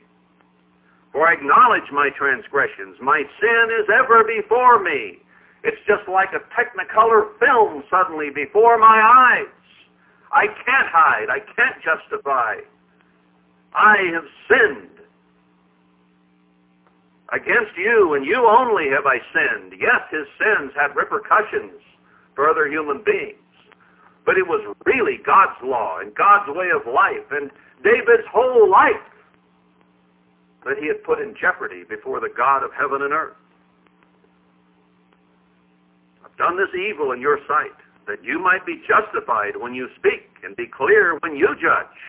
for I acknowledge my transgressions. My sin is ever before me. It's just like a technicolor film suddenly before my eyes. I can't hide. I can't justify. I have sinned. Against you and you only have I sinned. Yes, his sins had repercussions for other human beings. But it was really God's law and God's way of life. And David's whole life that he had put in jeopardy before the God of heaven and earth. I've done this evil in your sight, that you might be justified when you speak and be clear when you judge.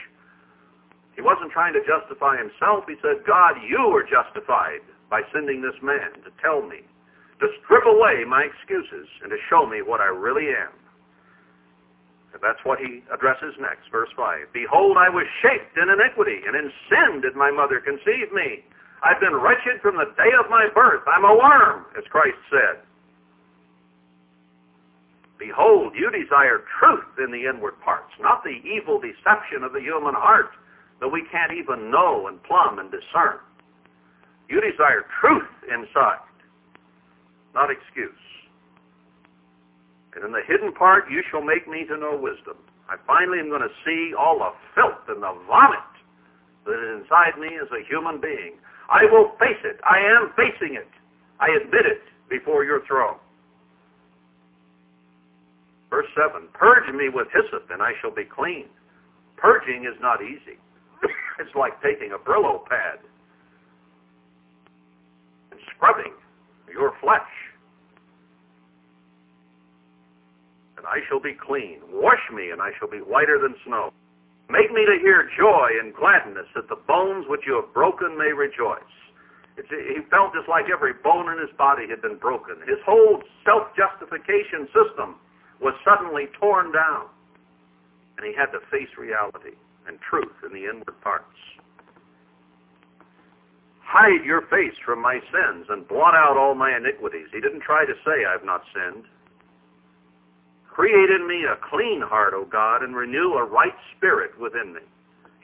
He wasn't trying to justify himself. He said, God, you were justified by sending this man to tell me, to strip away my excuses and to show me what I really am. And that's what he addresses next, verse 5. Behold, I was shaped in iniquity, and in sin did my mother conceive me. I've been wretched from the day of my birth. I'm a worm, as Christ said. Behold, you desire truth in the inward parts, not the evil deception of the human heart that we can't even know and plumb and discern. You desire truth inside, not excuse. And in the hidden part, you shall make me to know wisdom. I finally am going to see all the filth and the vomit that is inside me as a human being. I will face it. I am facing it. I admit it before your throne. Verse 7, Purge me with hyssop, and I shall be clean. Purging is not easy. it's like taking a Brillo pad and scrubbing your flesh. And I shall be clean. Wash me, and I shall be whiter than snow. Make me to hear joy and gladness, that the bones which you have broken may rejoice. It's, he felt just like every bone in his body had been broken. His whole self-justification system was suddenly torn down. And he had to face reality and truth in the inward parts. Hide your face from my sins and blot out all my iniquities. He didn't try to say, I've not sinned. Create in me a clean heart, O God, and renew a right spirit within me.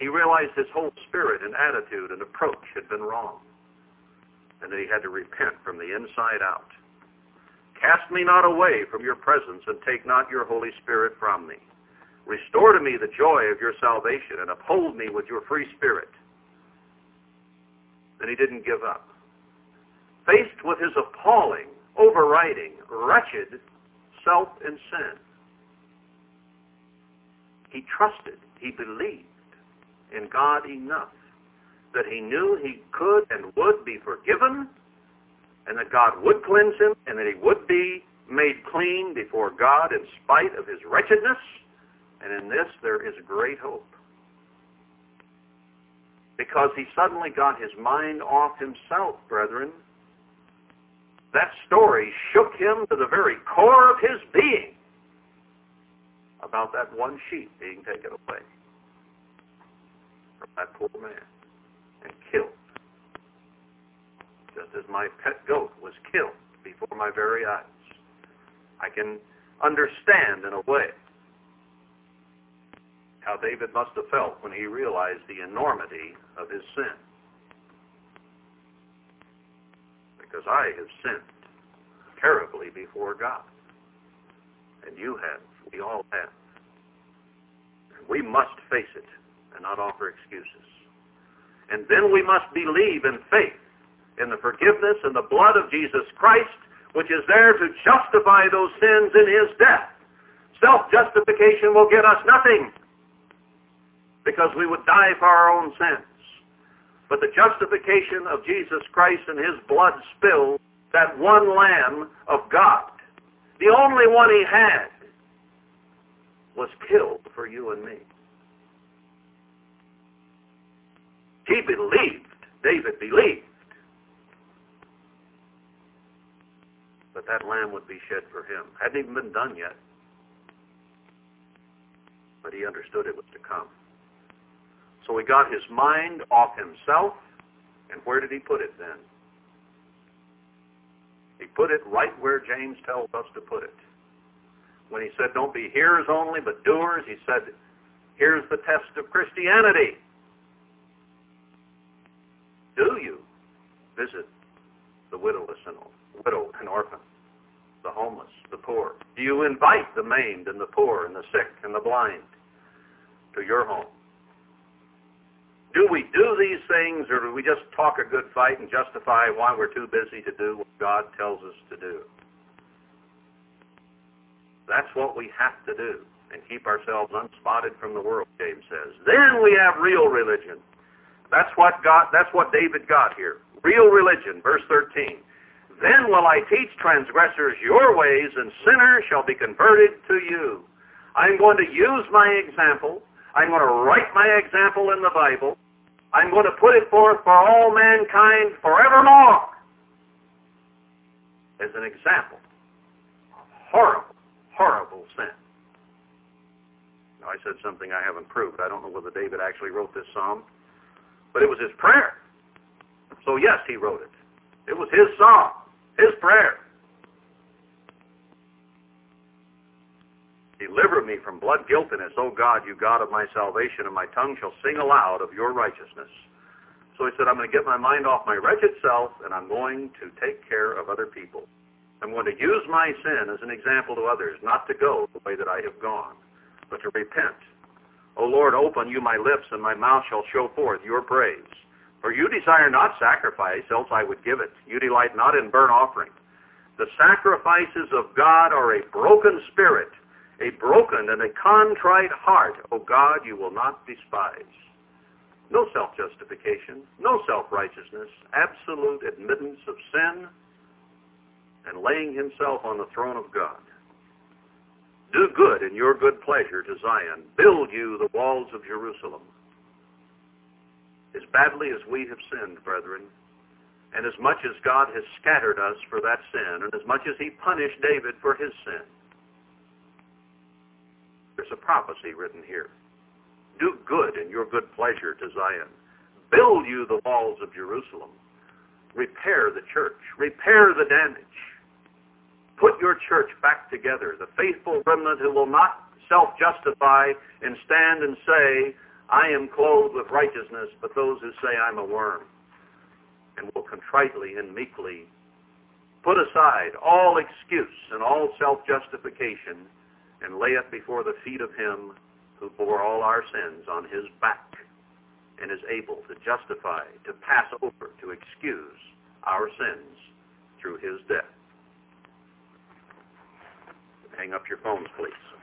He realized his whole spirit and attitude and approach had been wrong, and that he had to repent from the inside out. Cast me not away from your presence, and take not your Holy Spirit from me. Restore to me the joy of your salvation, and uphold me with your free spirit. And he didn't give up. Faced with his appalling, overriding, wretched self and sin. He trusted, he believed in God enough that he knew he could and would be forgiven and that God would cleanse him and that he would be made clean before God in spite of his wretchedness. And in this there is great hope. Because he suddenly got his mind off himself, brethren, that story shook him to the very core of his being about that one sheep being taken away from that poor man and killed. Just as my pet goat was killed before my very eyes. I can understand in a way how David must have felt when he realized the enormity of his sin. because I have sinned terribly before God. And you have. We all have. We must face it and not offer excuses. And then we must believe in faith in the forgiveness and the blood of Jesus Christ, which is there to justify those sins in his death. Self-justification will get us nothing because we would die for our own sins but the justification of Jesus Christ and his blood spilled, that one Lamb of God, the only one he had, was killed for you and me. He believed. David believed. But that lamb would be shed for him. Hadn't even been done yet. But he understood it was to come. So he got his mind off himself, and where did he put it then? He put it right where James tells us to put it. When he said, don't be hearers only, but doers, he said, here's the test of Christianity. Do you visit the widowless and widow and orphan, the homeless, the poor? Do you invite the maimed and the poor and the sick and the blind to your home? Do we do these things or do we just talk a good fight and justify why we're too busy to do what God tells us to do? That's what we have to do and keep ourselves unspotted from the world, James says. Then we have real religion. That's what God that's what David got here. Real religion, verse 13. Then will I teach transgressors your ways, and sinners shall be converted to you. I'm going to use my example I'm going to write my example in the Bible. I'm going to put it forth for all mankind forevermore as an example horrible, horrible sin. Now, I said something I haven't proved. I don't know whether David actually wrote this psalm, but it was his prayer. So, yes, he wrote it. It was his psalm, his prayer. Deliver me from blood guiltiness, O God, you God of my salvation, and my tongue shall sing aloud of your righteousness. So he said, I'm going to get my mind off my wretched self, and I'm going to take care of other people. I'm going to use my sin as an example to others, not to go the way that I have gone, but to repent. O Lord, open you my lips, and my mouth shall show forth your praise. For you desire not sacrifice, else I would give it. You delight not in burnt offering. The sacrifices of God are a broken spirit, a broken and a contrite heart, O God, you will not despise. No self-justification, no self-righteousness, absolute admittance of sin, and laying himself on the throne of God. Do good in your good pleasure to Zion. Build you the walls of Jerusalem. As badly as we have sinned, brethren, and as much as God has scattered us for that sin, and as much as he punished David for his sin, there's a prophecy written here. Do good in your good pleasure to Zion. Build you the walls of Jerusalem. Repair the church. Repair the damage. Put your church back together, the faithful remnant who will not self-justify and stand and say, I am clothed with righteousness, but those who say I'm a worm, and will contritely and meekly put aside all excuse and all self-justification and lay it before the feet of him who bore all our sins on his back and is able to justify, to pass over, to excuse our sins through his death. Hang up your phones, please.